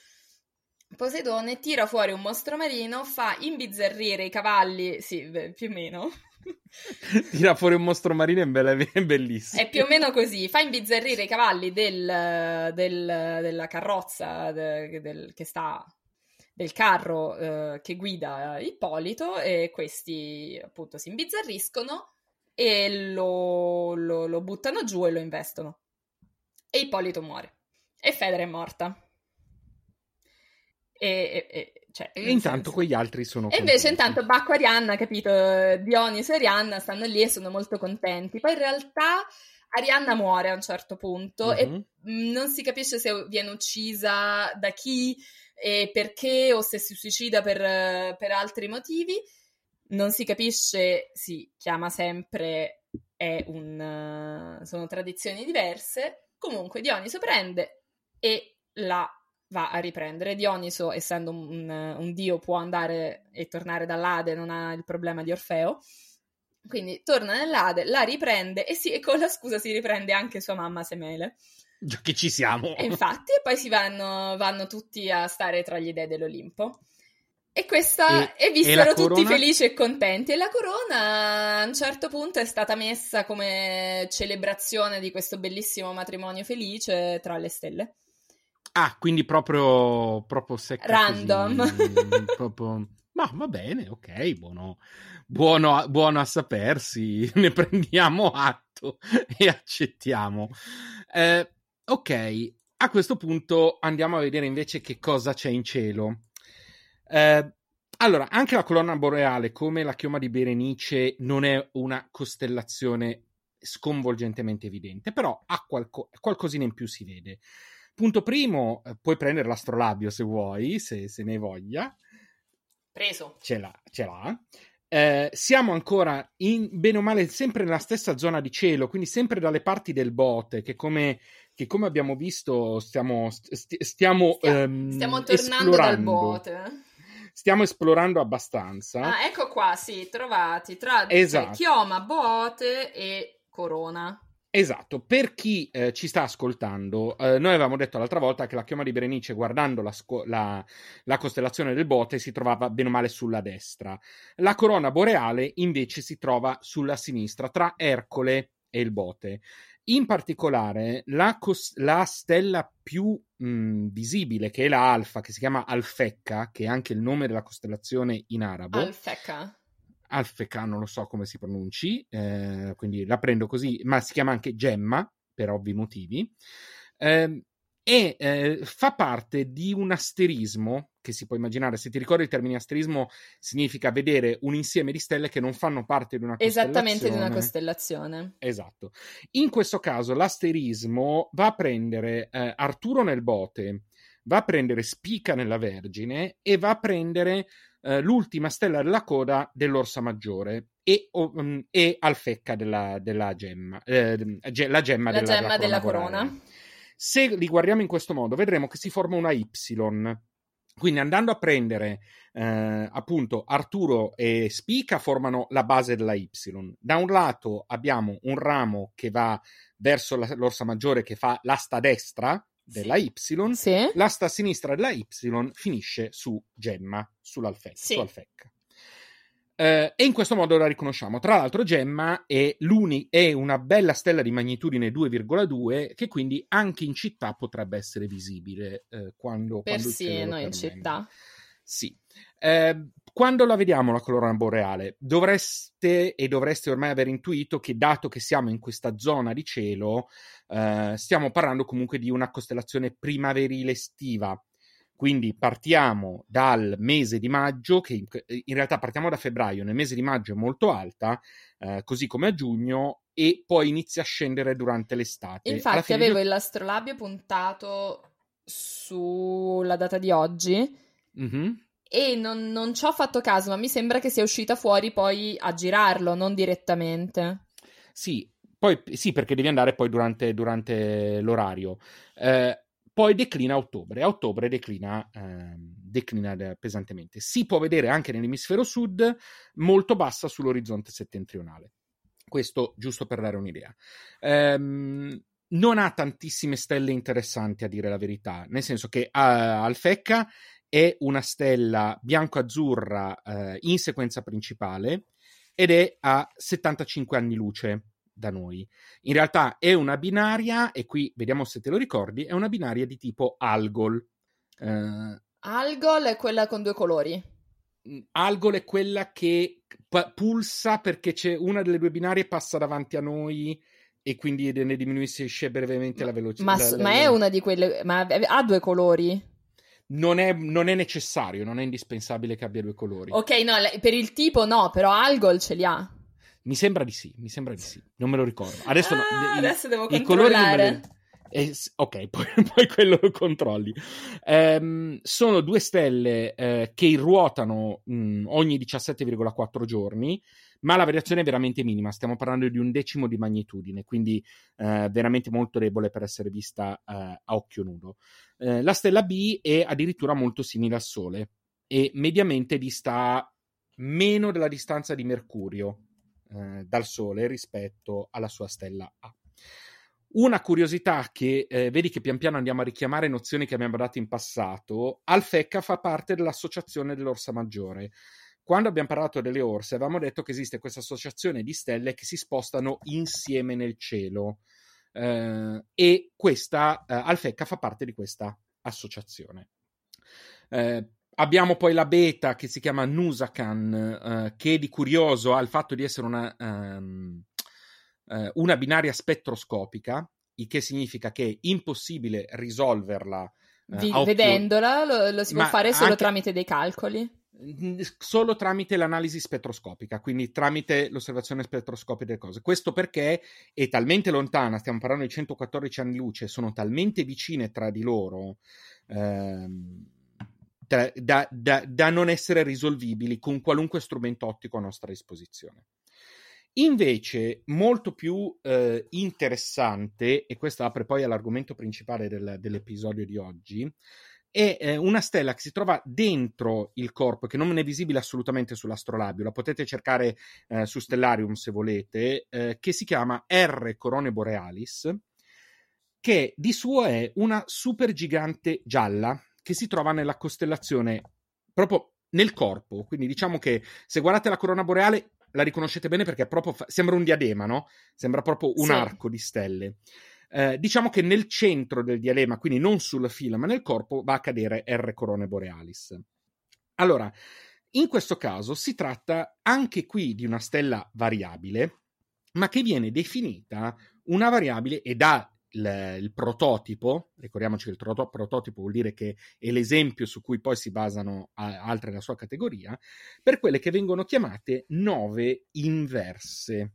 S3: Poseidone tira fuori un mostro marino, fa imbizzarrire i cavalli, sì, beh, più o meno. [LAUGHS]
S2: Tira fuori un mostro marino è bellissimo.
S3: È più o meno così, fa imbizzarrire i cavalli del, del, della carrozza de, del, che sta del carro eh, che guida Ippolito e questi appunto si imbizzarriscono e lo, lo, lo buttano giù e lo investono. E Ippolito muore. E Fedra è morta. E, e, cioè,
S2: e intanto senso. quegli altri sono
S3: E invece intanto Bacco e Arianna, capito? Dioniso e Arianna stanno lì e sono molto contenti. Poi in realtà Arianna muore a un certo punto mm-hmm. e mhm. non si capisce se viene uccisa da chi, e perché o se si suicida per, per altri motivi. Non si capisce, si chiama sempre, un, sono tradizioni diverse. Comunque Dioniso prende e la va a riprendere. Dioniso, essendo un, un dio, può andare e tornare dall'Ade, non ha il problema di Orfeo. Quindi torna nell'Ade, la riprende e, si, e con la scusa si riprende anche sua mamma Semele.
S2: Già che ci siamo.
S3: E infatti, e poi si vanno, vanno, tutti a stare tra gli dei dell'Olimpo. E questa, e, e vissero tutti felici e contenti. E la corona a un certo punto è stata messa come celebrazione di questo bellissimo matrimonio felice tra le stelle.
S2: Ah, quindi proprio, proprio secca
S3: Random.
S2: Così, [LAUGHS] proprio... Ma va bene, ok, buono, buono, buono a sapersi, [LAUGHS] ne prendiamo atto e accettiamo. Eh, Ok, a questo punto andiamo a vedere invece che cosa c'è in cielo. Eh, allora, anche la colonna boreale, come la chioma di Berenice, non è una costellazione sconvolgentemente evidente, però ha qualco- qualcosina in più si vede. Punto primo, eh, puoi prendere l'astrolabio se vuoi, se, se ne hai voglia.
S3: Preso.
S2: Ce l'ha. Ce l'ha. Eh, siamo ancora in, bene o male sempre nella stessa zona di cielo, quindi sempre dalle parti del bote, che come, che come abbiamo visto stiamo, st- stiamo,
S3: stiamo,
S2: ehm,
S3: stiamo tornando dal bote.
S2: Stiamo esplorando abbastanza.
S3: Ah, ecco qua, sì, trovati tra
S2: esatto.
S3: chioma, bote e corona.
S2: Esatto, per chi eh, ci sta ascoltando, eh, noi avevamo detto l'altra volta che la chioma di Berenice, guardando la, sco- la, la, costellazione del bote, si trovava bene o male sulla destra. La corona boreale invece si trova sulla sinistra, tra Ercole e il bote. In particolare, la, cos- la stella più mh, visibile, che è la Alfa, che si chiama Alfecca, che è anche il nome della costellazione in arabo.
S3: Alfecca.
S2: Alfeca, non lo so come si pronunci, eh, quindi la prendo così, ma si chiama anche Gemma, per ovvi motivi, eh, e eh, fa parte di un asterismo che si può immaginare, se ti ricordi il termine asterismo significa vedere un insieme di stelle che non fanno parte di una
S3: costellazione. Esattamente di una costellazione.
S2: Esatto. In questo caso l'asterismo va a prendere eh, Arturo nel bote, va a prendere Spica nella Vergine e va a prendere eh, l'ultima stella della coda dell'Orsa Maggiore e, um, e Alfecca della, della gemma, eh, la gemma,
S3: la
S2: della,
S3: gemma della corona.
S2: corona. Se li guardiamo in questo modo, vedremo che si forma una Y. Quindi andando a prendere eh, appunto Arturo e Spica formano la base della Y. Da un lato abbiamo un ramo che va verso la, l'orsa maggiore che fa l'asta destra della Y,
S3: sì.
S2: l'asta sinistra della Y finisce su Gemma, sull'alfecca.
S3: Sì.
S2: Su. Eh, e in questo modo la riconosciamo. Tra l'altro, Gemma è, è, una bella stella di magnitudine 2,2 che quindi anche in città potrebbe essere visibile eh, quando,
S3: Persino
S2: quando
S3: in città.
S2: Sì. Eh, quando la vediamo la corona boreale, dovreste e dovreste ormai aver intuito che, dato che siamo in questa zona di cielo, eh, stiamo parlando comunque di una costellazione primaverile estiva. Quindi partiamo dal mese di maggio, che in realtà partiamo da febbraio, nel mese di maggio è molto alta, eh, così come a giugno, e poi inizia a scendere durante l'estate.
S3: Infatti avevo di... l'astrolabio puntato sulla data di oggi
S2: mm-hmm.
S3: e non, non ci ho fatto caso, ma mi sembra che sia uscita fuori poi a girarlo, non direttamente.
S2: Sì, poi, sì perché devi andare poi durante, durante l'orario. Eh, poi declina a ottobre. A ottobre declina, ehm, declina pesantemente. Si può vedere anche nell'emisfero sud, molto bassa sull'orizzonte settentrionale. Questo giusto per dare un'idea. Ehm, non ha tantissime stelle interessanti, a dire la verità, nel senso che uh, Alfecca è una stella bianco-azzurra uh, in sequenza principale ed è a 75 anni luce da noi. In realtà è una binaria, e qui vediamo se te lo ricordi, è una binaria di tipo Algol.
S3: Uh, Algol è quella con due colori.
S2: Mm, Algol è quella che p- pulsa perché c'è una delle due binarie passa davanti a noi e quindi ne diminuisce brevemente la velocità.
S3: Ma,
S2: la, la,
S3: ma, è una di quelle. Ma ha due colori?
S2: Non è, non è, necessario, non è indispensabile che abbia due colori.
S3: Ok, no, per il tipo no, però Algol ce li ha.
S2: Mi sembra di sì, mi sembra di sì. Non me lo ricordo. Adesso,
S3: ah,
S2: no,
S3: adesso devo
S2: i controllare.
S3: Eh,
S2: ok, [LAUGHS] poi, poi, quello lo controlli. Um, sono due stelle eh, che ruotano mh, ogni 17,4 giorni, ma la variazione è veramente minima. Stiamo parlando di un decimo di magnitudine, quindi eh, veramente molto debole per essere vista eh, a occhio nudo. Eh, la stella B è addirittura molto simile al Sole e mediamente dista meno della distanza di Mercurio eh, dal Sole rispetto alla sua stella A. Una curiosità che eh, vedi che pian piano andiamo a richiamare nozioni che abbiamo dato in passato, Alfecca fa parte dell'associazione dell'Orsa Maggiore. Quando abbiamo parlato delle orse, avevamo detto che esiste questa associazione di stelle che si spostano insieme nel cielo. Eh, e questa eh, Alfecca fa parte di questa associazione. Eh, Abbiamo poi la beta che si chiama Nusakan, uh, che di curioso ha il fatto di essere una, um, uh, una binaria spettroscopica, il che significa che è impossibile risolverla.
S3: Uh, vedendola lo, lo, si può fare solo anche... tramite dei calcoli?
S2: Solo tramite l'analisi spettroscopica, quindi tramite l'osservazione spettroscopica delle cose. Questo perché è talmente lontana, stiamo parlando di 114 anni luce, sono talmente vicine tra di loro. Ehm, da, da, da non essere risolvibili con qualunque strumento ottico a nostra disposizione. Invece, molto più eh, interessante, e questo apre poi all'argomento principale del, dell'episodio di oggi, è eh, una stella che si trova dentro il corpo, che non è visibile assolutamente sull'astrolabio, la potete cercare eh, su Stellarium se volete, eh, che si chiama R Corone Borealis, che di suo è una supergigante gialla, che si trova nella costellazione proprio nel corpo. Quindi diciamo che se guardate la corona boreale la riconoscete bene perché proprio fa- sembra un diadema, no? Sembra proprio un sì. arco di stelle. Eh, diciamo che nel centro del diadema, quindi non sul filo, ma nel corpo, va a cadere R Corone Borealis. Allora, in questo caso si tratta anche qui di una stella variabile, ma che viene definita una variabile ed ha il, il, prototipo, ricordiamoci che il tro- prototipo vuol dire che è l'esempio su cui poi si basano a, altre nella sua categoria, per quelle che vengono chiamate nove inverse.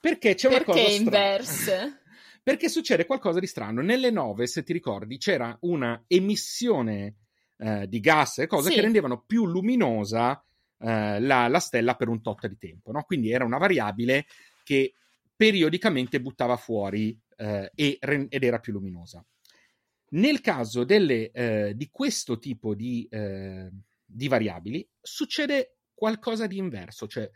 S2: Perché c'è
S3: Perché
S2: una cosa
S3: inverse? [LAUGHS]
S2: Perché succede qualcosa di strano. Nelle nove, se ti ricordi, c'era una emissione eh, di gas e cose
S3: Sì.
S2: che rendevano più luminosa eh, la, la stella per un tot di tempo. no? Quindi era una variabile che periodicamente buttava fuori eh, ed era più luminosa. Nel caso delle, eh, di questo tipo di, eh, di variabili succede qualcosa di inverso, cioè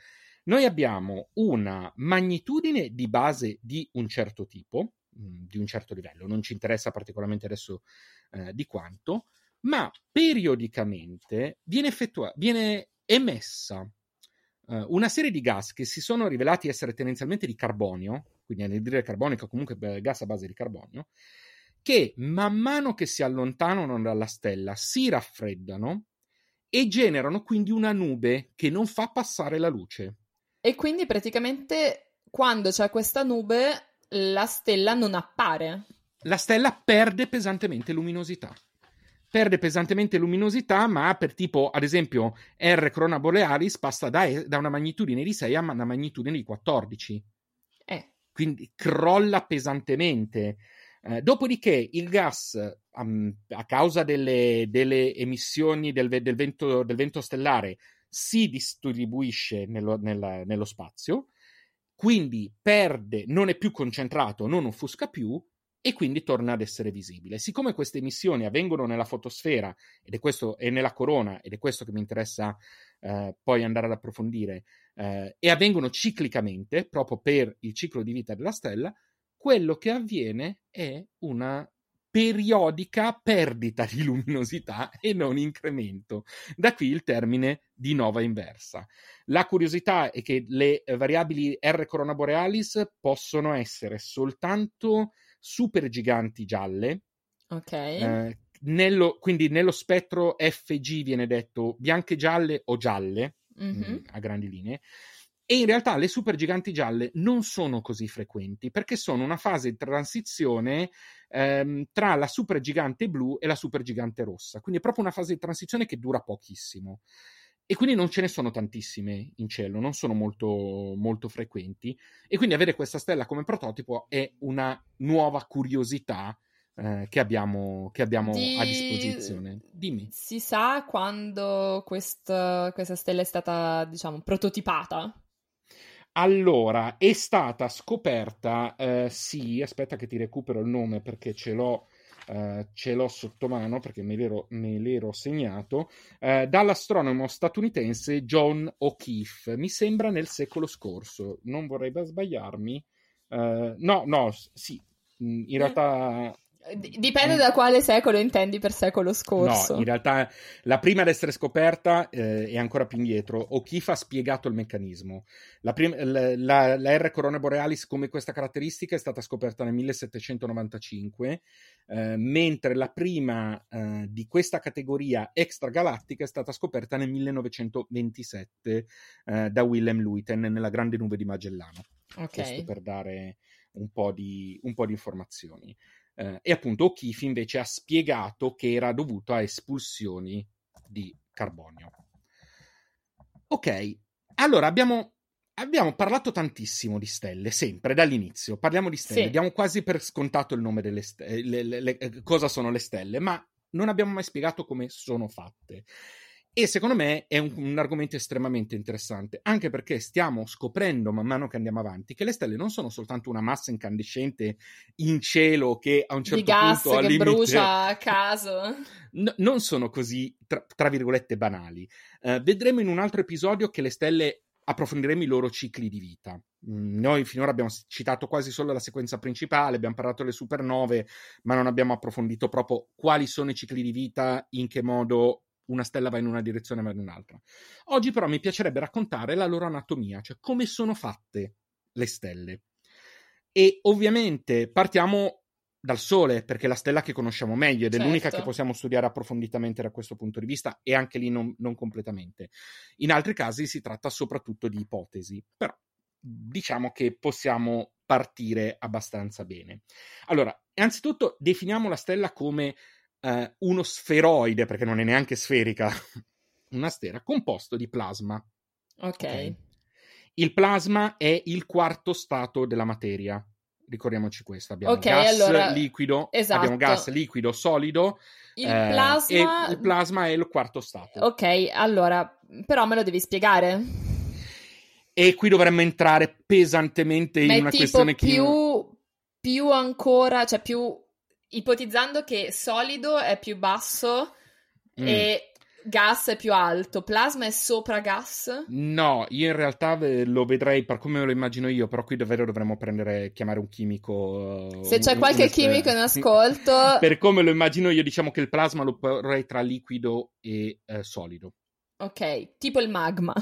S2: noi abbiamo una magnitudine di base di un certo tipo, mh, di un certo livello, non ci interessa particolarmente adesso eh, di quanto, ma periodicamente viene, effettua- viene emessa eh, una serie di gas che si sono rivelati essere tendenzialmente di carbonio, quindi anidride carbonica o comunque gas a base di carbonio, che man mano che si allontanano dalla stella si raffreddano e generano quindi una nube che non fa passare la luce.
S3: E quindi praticamente quando c'è questa nube la stella non appare.
S2: La stella perde pesantemente luminosità. Perde pesantemente luminosità, ma per tipo, ad esempio, R Corona Borealis passa da, da una magnitudine di 6 a una magnitudine di 14.
S3: Eh,
S2: quindi crolla pesantemente. Eh, dopodiché il gas, um, a causa delle, delle emissioni del, del vento, del vento stellare, si distribuisce nello, nella- nello spazio, quindi perde, non è più concentrato, non offusca più e quindi torna ad essere visibile. Siccome queste emissioni avvengono nella fotosfera ed è questo, e nella corona, ed è questo che mi interessa eh, poi andare ad approfondire, eh, e avvengono ciclicamente, proprio per il ciclo di vita della stella, quello che avviene è una periodica perdita di luminosità e non incremento. Da qui il termine di nova inversa. La curiosità è che le variabili R Corona Borealis possono essere soltanto supergiganti gialle,
S3: ok.
S2: eh, nello- quindi nello spettro FG viene detto bianche gialle o gialle,
S3: Mhm.
S2: mh, a grandi linee. E in realtà le supergiganti gialle non sono così frequenti perché sono una fase di transizione ehm, tra la supergigante blu e la supergigante rossa. Quindi è proprio una fase di transizione che dura pochissimo. E quindi non ce ne sono tantissime in cielo, non sono molto, molto frequenti. E quindi avere questa stella come prototipo è una nuova curiosità eh, che abbiamo, che abbiamo
S3: Di-
S2: a disposizione. Dimmi.
S3: Si sa quando questa, questa stella è stata, diciamo, prototipata?
S2: Allora, è stata scoperta, eh, sì, aspetta che ti recupero il nome perché ce l'ho, eh, ce l'ho sotto mano, perché me l'ero, me l'ero segnato, eh, dall'astronomo statunitense John O'Keefe, mi sembra nel secolo scorso, non vorrei sbagliarmi. Eh, no, no, sì, mh, in realtà
S3: D- Dipende da quale secolo intendi per secolo scorso.
S2: No, in realtà la prima ad essere scoperta eh, è ancora più indietro. O'Keefe ha spiegato il meccanismo. La, prim- la- la- la R Corona Borealis come questa caratteristica è stata scoperta nel 1795, eh, mentre la prima eh, di questa categoria extragalattica è stata scoperta nel 1927 eh, da Willem Luiten nella Grande Nube di Magellano. Questo
S3: ok.
S2: per dare un po' di, un po' di informazioni. Eh, e appunto O'Keefe invece ha spiegato che era dovuto a espulsioni di carbonio. Ok, allora abbiamo, abbiamo parlato tantissimo di stelle, sempre dall'inizio. Parliamo di stelle,
S3: Sì.
S2: diamo quasi per scontato il nome delle stelle, cosa sono le stelle, ma non abbiamo mai spiegato come sono fatte. E secondo me è un, un argomento estremamente interessante, anche perché stiamo scoprendo man mano che andiamo avanti che le stelle non sono soltanto una massa incandescente in cielo che a un certo
S3: Di gas
S2: punto
S3: che
S2: limite-
S3: brucia a [LAUGHS] caso.
S2: No- non sono così, tra, tra virgolette, banali. Eh, vedremo in un altro episodio che le stelle approfondiremo i loro cicli di vita. Mm, Noi finora abbiamo citato quasi solo la sequenza principale, abbiamo parlato delle supernove, ma non abbiamo approfondito proprio quali sono i cicli di vita, in che modo una stella va in una direzione va in un'altra. Oggi però mi piacerebbe raccontare la loro anatomia, cioè come sono fatte le stelle. E ovviamente partiamo dal Sole, perché è la stella che conosciamo meglio ed è
S3: Certo.
S2: l'unica che possiamo studiare approfonditamente da questo punto di vista e anche lì non, non completamente. In altri casi si tratta soprattutto di ipotesi, però diciamo che possiamo partire abbastanza bene. Allora, innanzitutto definiamo la stella come eh, uno sferoide, perché non è neanche sferica, [LAUGHS] una stella composto di plasma.
S3: Ok.
S2: Ok. Il plasma è il quarto stato della materia. ricordiamoci questo. Abbiamo
S3: Ok,
S2: gas
S3: allora-
S2: liquido,
S3: esatto.
S2: abbiamo gas liquido solido
S3: Il
S2: eh,
S3: plasma...
S2: il plasma è il quarto stato.
S3: Ok, allora, però me lo devi spiegare.
S2: E qui dovremmo entrare pesantemente in
S3: Ma è
S2: una questione che
S3: più, più ancora, cioè più ipotizzando che solido è più basso
S2: Mm.
S3: e gas è più alto, plasma è sopra gas?
S2: No, io in realtà eh, lo vedrei per come lo immagino io, però qui davvero dovremmo prendere, chiamare un chimico. eh,
S3: Se c'è
S2: un-
S3: qualche
S2: un-
S3: chimico in ascolto, [LAUGHS]
S2: per come lo immagino io, diciamo che il plasma lo porrei tra liquido e eh, solido.
S3: ok, tipo il magma.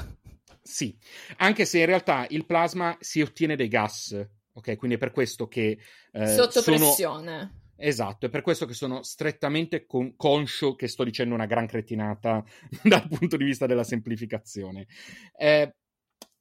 S2: Sì, anche se in realtà il plasma si ottiene dai gas, ok? Quindi è per questo che eh,
S3: Sotto
S2: sono...
S3: pressione.
S2: Esatto, è per questo che sono strettamente con- conscio che sto dicendo una gran cretinata [LAUGHS] dal punto di vista della semplificazione. Eh,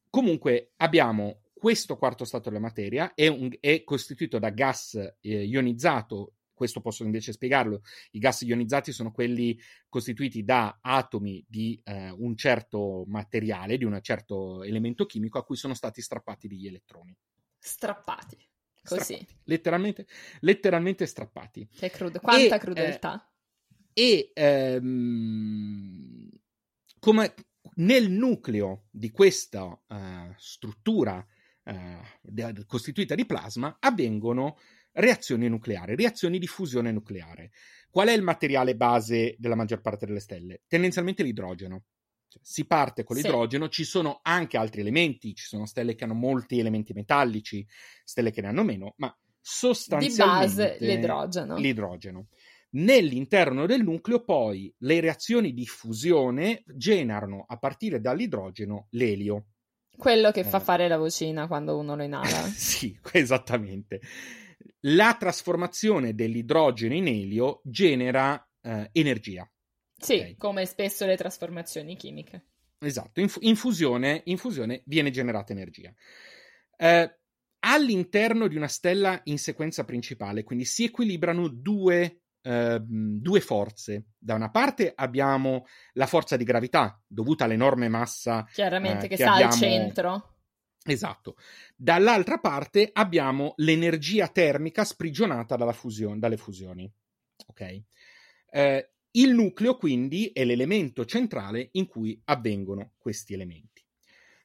S2: comunque abbiamo questo quarto stato della materia, è, un- è costituito da gas eh, ionizzato, questo posso invece spiegarlo, i gas ionizzati sono quelli costituiti da atomi di eh, un certo materiale, di un certo elemento chimico a cui sono stati strappati degli elettroni.
S3: Strappati. Così.
S2: Strappati, letteralmente, letteralmente strappati.
S3: Che crudo. Quanta
S2: E,
S3: crudeltà.
S2: e ehm, come nel nucleo di questa eh, struttura eh, de- costituita di plasma avvengono reazioni nucleari, reazioni di fusione nucleare. Qual è il materiale base della maggior parte delle stelle? Tendenzialmente l'idrogeno. Cioè, si parte con
S3: Sì.
S2: l'idrogeno, ci sono anche altri elementi, ci sono stelle che hanno molti elementi metallici, stelle che ne hanno meno, ma
S3: Di
S2: sostanzialmente
S3: base l'idrogeno.
S2: l'idrogeno. Nell'interno del nucleo, poi, le reazioni di fusione generano a partire dall'idrogeno l'elio.
S3: Quello che fa
S2: Eh.
S3: fare la vocina quando uno lo inala. [LAUGHS]
S2: sì, esattamente. La trasformazione dell'idrogeno in elio genera eh, energia.
S3: Sì,
S2: Ok.
S3: come spesso le trasformazioni chimiche.
S2: Esatto, in, in fusione, in fusione viene generata energia. Eh, all'interno di una stella in sequenza principale, quindi si equilibrano due, ehm, due forze. Da una parte abbiamo la forza di gravità dovuta all'enorme massa
S3: Chiaramente
S2: eh,
S3: che
S2: che
S3: sta
S2: abbiamo-
S3: al centro.
S2: Esatto. Dall'altra parte abbiamo l'energia termica sprigionata dalla fusione- dalle fusioni. Ok? Eh, il nucleo, quindi, è l'elemento centrale in cui avvengono questi elementi.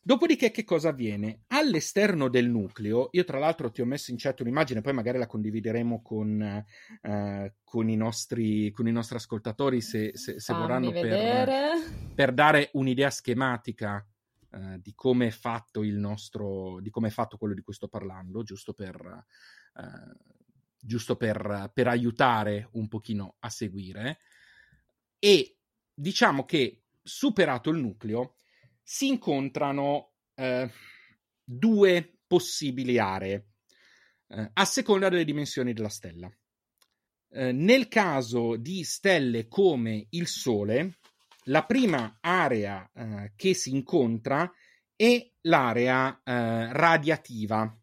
S2: Dopodiché, che cosa avviene? All'esterno del nucleo, io tra l'altro ti ho messo in chat un'immagine, poi magari la condivideremo con, eh, con, i, nostri, con i nostri ascoltatori se, se- se vorranno per, per dare un'idea schematica eh, di come è fatto il nostro, di come è fatto quello di cui sto parlando, giusto per, eh, giusto per, per aiutare un pochino a seguire. E diciamo che superato il nucleo si incontrano eh, due possibili aree eh, a seconda delle dimensioni della stella. Eh, nel caso di stelle come il Sole, la prima area eh, che si incontra è l'area eh, radiativa,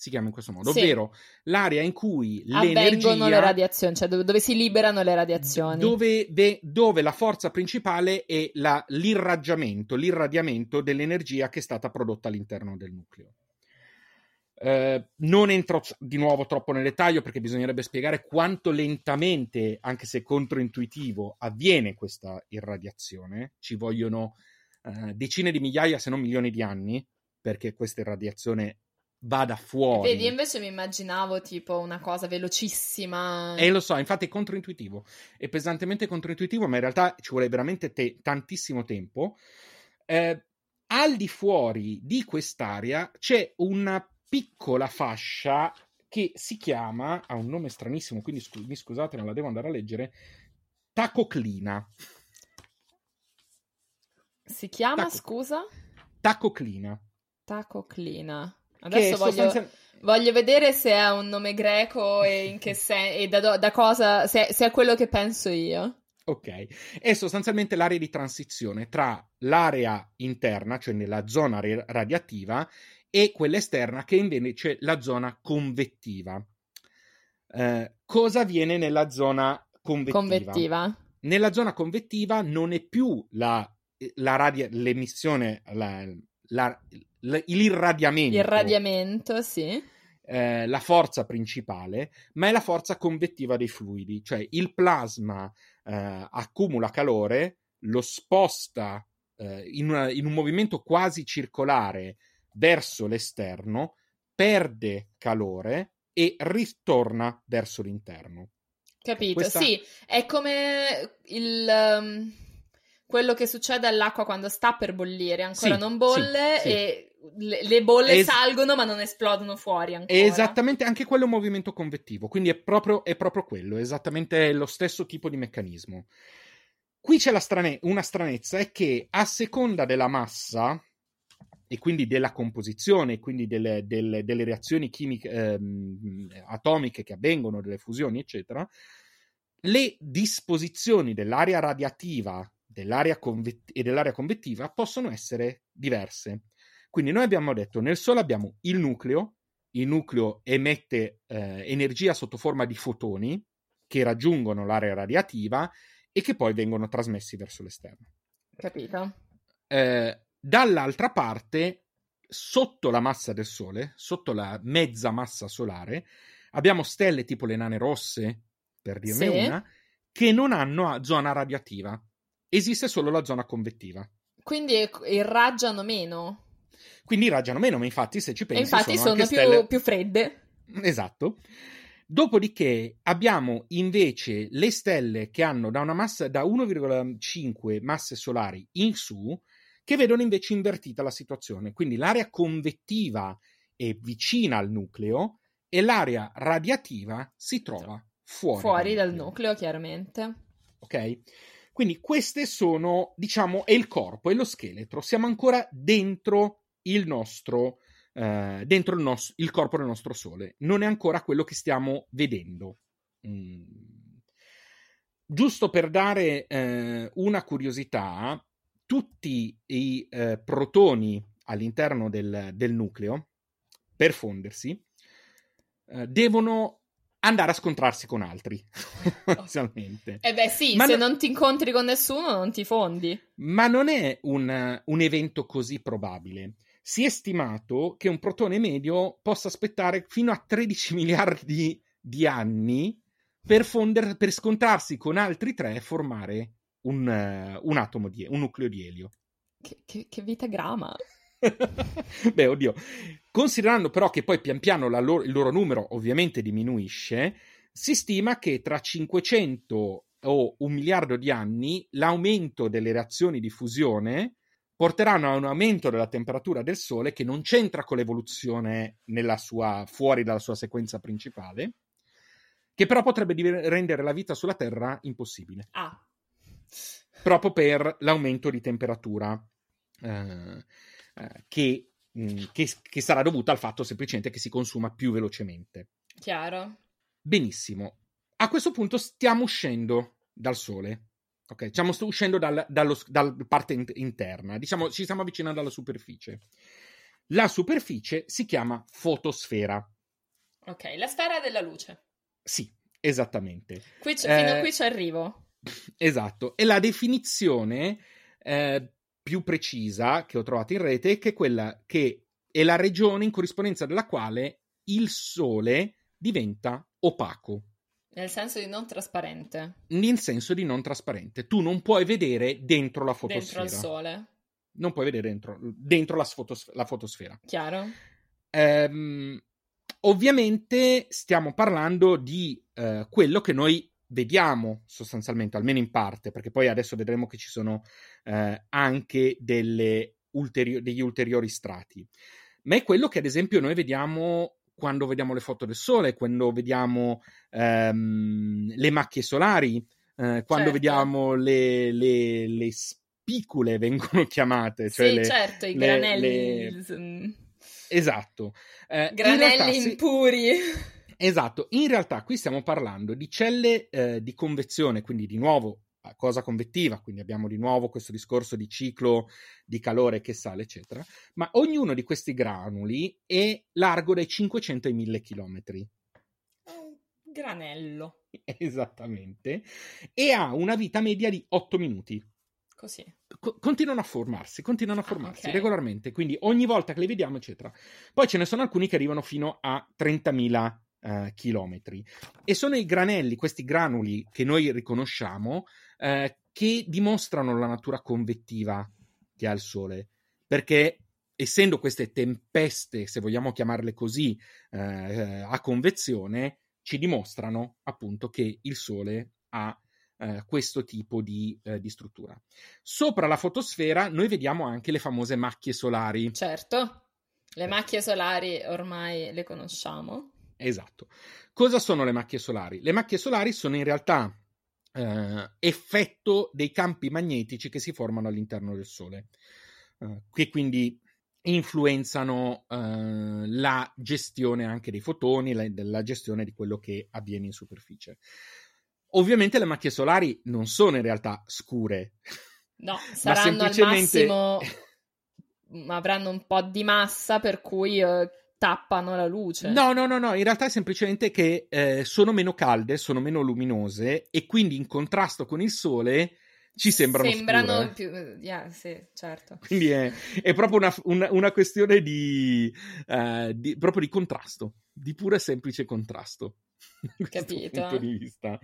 S2: si chiama in questo modo,
S3: Sì.
S2: ovvero l'area in cui l'energia
S3: Avvengono le radiazioni, cioè dove, dove si liberano le radiazioni.
S2: dove, ve- dove la forza principale è la- l'irraggiamento, l'irradiamento dell'energia che è stata prodotta all'interno del nucleo. Eh, non entro di nuovo troppo nel dettaglio perché bisognerebbe spiegare quanto lentamente, anche se controintuitivo, avviene questa irradiazione. Ci vogliono eh, decine di migliaia, se non milioni di anni, perché questa irradiazione vada fuori.
S3: Vedi, invece mi immaginavo tipo una cosa velocissima.
S2: E lo so, infatti è controintuitivo, è pesantemente controintuitivo, ma in realtà ci vuole veramente te- tantissimo tempo. Eh, al di fuori di quest'area c'è una piccola fascia che si chiama, ha un nome stranissimo, quindi scu- mi scusate, non la devo andare a leggere, tacoclina.
S3: Si chiama,
S2: Taco-
S3: scusa?
S2: Tacoclina.
S3: Tacoclina. Adesso voglio,
S2: sostanzial-
S3: voglio vedere se è un nome greco e in che sen- e da, da cosa, se, se è quello che penso io.
S2: Ok, è sostanzialmente l'area di transizione tra l'area interna, cioè nella zona re- radiativa, e quella esterna, che invece è la zona convettiva. Eh, cosa avviene nella zona convettiva?
S3: Convettiva.
S2: Nella zona convettiva non è più la, la radia- l'emissione, la- la- l'irradiamento
S3: Il radiamento, sì.
S2: eh, la forza principale, ma è la forza convettiva dei fluidi, cioè il plasma eh, accumula calore, lo sposta eh, in, una, in un movimento quasi circolare verso l'esterno, perde calore e ritorna verso l'interno.
S3: Capito, Questa... sì, è come il, um, quello che succede all'acqua quando sta per bollire, ancora sì, non bolle sì, e le, le bolle es- salgono ma non esplodono fuori ancora.
S2: Esattamente, anche quello è un movimento convettivo, quindi è proprio, è proprio quello, è esattamente lo stesso tipo di meccanismo. Qui c'è strane- una stranezza, è che a seconda della massa e quindi della composizione, quindi delle, delle, delle reazioni chimiche, ehm, atomiche che avvengono, delle fusioni, eccetera, le disposizioni dell'area radiativa dell'area convet- e dell'area convettiva possono essere diverse. Quindi noi abbiamo detto, nel Sole abbiamo il nucleo, il nucleo emette eh, energia sotto forma di fotoni che raggiungono l'area radiativa e che poi vengono trasmessi verso l'esterno.
S3: Capito?
S2: Eh, Dall'altra parte, sotto la massa del Sole, sotto la mezza massa solare, abbiamo stelle tipo le nane rosse, per dirne sì. una, che non hanno zona radioattiva. Esiste solo la zona convettiva.
S3: Quindi irraggiano meno.
S2: Quindi irraggiano meno, ma infatti se ci pensi...
S3: E infatti
S2: sono,
S3: sono più,
S2: stelle...
S3: più fredde.
S2: Esatto. Dopodiché abbiamo invece le stelle che hanno da una massa da 1,5 masse solari in su che vedono invece invertita la situazione. Quindi l'area convettiva è vicina al nucleo e l'area radiativa si trova fuori,
S3: fuori dal, nucleo. nucleo, chiaramente.
S2: Ok? Quindi queste sono, diciamo, è il corpo, è lo scheletro. Siamo ancora dentro il nostro, eh, dentro il, nos- il, corpo del nostro Sole. Non è ancora quello che stiamo vedendo. Mm. Giusto per dare eh, una curiosità, tutti i eh, protoni all'interno del, del, nucleo, per fondersi, eh, devono andare a scontrarsi con altri, [LAUGHS] [LAUGHS] inizialmente.
S3: Eh beh sì, ma se no... non ti incontri con nessuno non ti fondi.
S2: Ma non è un, un evento così probabile. Si è stimato che un protone medio possa aspettare fino a 13 [LAUGHS] miliardi di anni per, fonder, per scontrarsi con altri tre e formare un, uh, un atomo di un nucleo di elio.
S3: Che, che, che vita grama! [LAUGHS]
S2: Beh, oddio. Considerando però che poi pian piano loro, il loro numero ovviamente diminuisce, si stima che tra 500 o un miliardo di anni l'aumento delle reazioni di fusione porteranno a un aumento della temperatura del Sole che non c'entra con l'evoluzione sua, fuori dalla sua sequenza principale, che però potrebbe rendere la vita sulla Terra impossibile.
S3: Ah,
S2: proprio per l'aumento di temperatura eh, eh, che, mh, mm, che, che, sarà dovuto al fatto semplicemente che si consuma più velocemente.
S3: Chiaro.
S2: Benissimo. A questo punto stiamo uscendo dal Sole. Ok, stiamo uscendo dal, dallo, dalla parte in, interna, diciamo, ci stiamo avvicinando alla superficie. La superficie si chiama fotosfera.
S3: Ok, la sfera della luce.
S2: Sì, esattamente.
S3: Qui c- eh, fino a qui ci arrivo. [LAUGHS]
S2: Esatto, e la definizione eh, più precisa che ho trovato in rete è che quella che è la regione in corrispondenza della quale il Sole diventa opaco.
S3: Nel senso di non trasparente.
S2: Nel senso di non trasparente. Tu non puoi vedere dentro la fotosfera.
S3: Dentro il Sole.
S2: Non puoi vedere dentro, dentro la, fotos- la, fotosfera.
S3: Chiaro.
S2: Ehm, ovviamente stiamo parlando di eh, quello che noi vediamo sostanzialmente, almeno in parte, perché poi adesso vedremo che ci sono eh, anche ulteri- degli ulteriori strati. Ma è quello che ad esempio noi vediamo quando vediamo le foto del sole, quando vediamo ehm, le macchie solari, eh, quando certo. vediamo le, le, le, spicule, [LAUGHS] vengono chiamate. Cioè
S3: sì,
S2: le,
S3: certo, i granelli.
S2: Esatto.
S3: Eh, granelli in realtà, impuri.
S2: Sì, Esatto, in realtà qui stiamo parlando di celle eh, di convezione, quindi di nuovo cosa convettiva, quindi abbiamo di nuovo questo discorso di ciclo di calore che sale, eccetera, ma ognuno di questi granuli è largo dai 500 ai 1000 km.
S3: Granello. [LAUGHS]
S2: Esattamente. E ha una vita media di 8 minuti.
S3: Così.
S2: Co- continuano a formarsi, continuano a
S3: Ah,
S2: formarsi
S3: ok.
S2: regolarmente, quindi ogni volta che li vediamo, eccetera. Poi ce ne sono alcuni che arrivano fino a 30.000 eh, chilometri e sono i granelli, questi granuli che noi riconosciamo, eh, che dimostrano la natura convettiva che ha il Sole, perché essendo queste tempeste, se vogliamo chiamarle così, eh, a convezione, ci dimostrano appunto che il Sole ha eh, questo tipo di, eh, di struttura. Sopra la fotosfera noi vediamo anche le famose macchie solari.
S3: Certo. Le macchie solari ormai le conosciamo.
S2: Esatto. Cosa sono le macchie solari? Le macchie solari sono in realtà eh, effetto dei campi magnetici che si formano all'interno del Sole, eh, che quindi influenzano eh, la gestione anche dei fotoni, la, la gestione di quello che avviene in superficie. Ovviamente le macchie solari non sono in realtà scure.
S3: No, [LAUGHS]
S2: ma
S3: saranno
S2: semplicemente...
S3: al massimo, avranno un po' di massa per cui eh, tappano la luce.
S2: No, no, no, no, in realtà è semplicemente che eh, sono meno calde, sono meno luminose e quindi in contrasto con il sole ci sembrano,
S3: Sembrano
S2: scure.
S3: più... yeah, sì, certo.
S2: Quindi è, è proprio una, una- una questione di, eh, di- proprio di contrasto, di puro e semplice contrasto. [LAUGHS]
S3: Capito.
S2: punto di vista.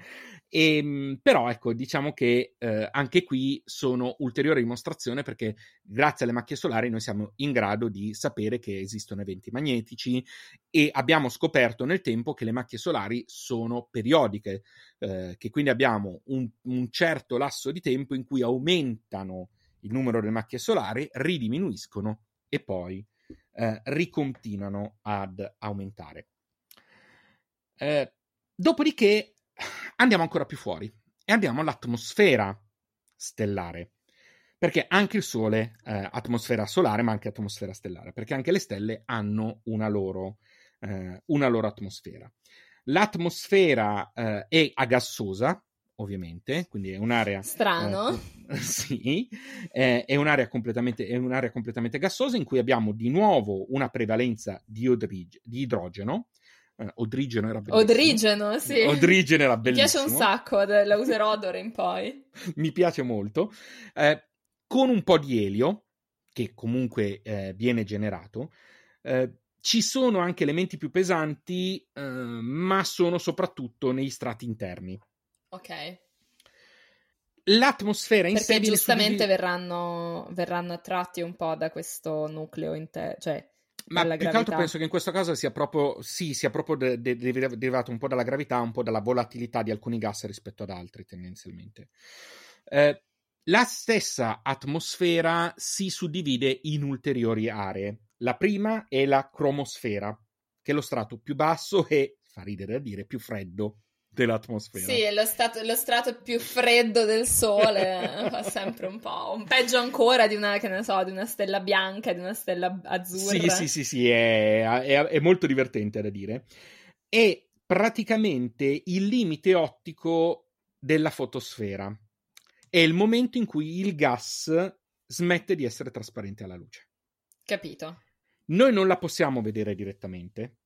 S2: Ehm, però ecco, diciamo che eh, anche qui sono ulteriore dimostrazione perché grazie alle macchie solari noi siamo in grado di sapere che esistono eventi magnetici e abbiamo scoperto nel tempo che le macchie solari sono periodiche, eh, che quindi abbiamo un, un certo lasso di tempo in cui aumentano il numero delle macchie solari, ridiminuiscono e poi eh, ricontinuano ad aumentare. Eh, dopodiché andiamo ancora più fuori e andiamo all'atmosfera stellare. Perché anche il Sole, eh, atmosfera solare, ma anche atmosfera stellare, perché anche le stelle hanno una loro, eh, una loro atmosfera. L'atmosfera eh, è a gassosa, ovviamente, quindi è un'area
S3: Strano.
S2: eh, [LAUGHS] sì, eh, è, un'area completamente, è un'area completamente gassosa in cui abbiamo di nuovo una prevalenza di, odrig- di idrogeno. Eh, odrigeno era bellissimo.
S3: Odrigeno, sì.
S2: Odrigeno era
S3: Mi
S2: bellissimo.
S3: piace un sacco, de- la userò d'ora in poi. [LAUGHS]
S2: Mi piace molto. Eh, con un po' di elio, che comunque eh, viene generato. Eh, ci sono anche elementi più pesanti, eh, ma sono soprattutto negli strati interni.
S3: Ok.
S2: L'atmosfera in sé
S3: Perché giustamente
S2: suddivisa-
S3: verranno, verranno attratti un po' da questo nucleo interno, cioè
S2: Ma più che altro
S3: gravità.
S2: penso che in questo caso sia proprio, sì, sia proprio de- de- de- derivato un po' dalla gravità, un po' dalla volatilità di alcuni gas rispetto ad altri, tendenzialmente. Eh, la stessa atmosfera si suddivide in ulteriori aree. La prima è la cromosfera, che è lo strato più basso e, fa ridere a dire, più freddo dell'atmosfera.
S3: Sì, è lo, stato- lo strato più freddo del sole [LAUGHS] fa sempre un po'. Un peggio ancora di una, che ne so, di una stella bianca, di una stella azzurra.
S2: Sì, sì, sì, sì, è, è- è molto divertente da dire. È praticamente il limite ottico della fotosfera. È il momento in cui il gas smette di essere trasparente alla luce.
S3: Capito.
S2: Noi non la possiamo vedere direttamente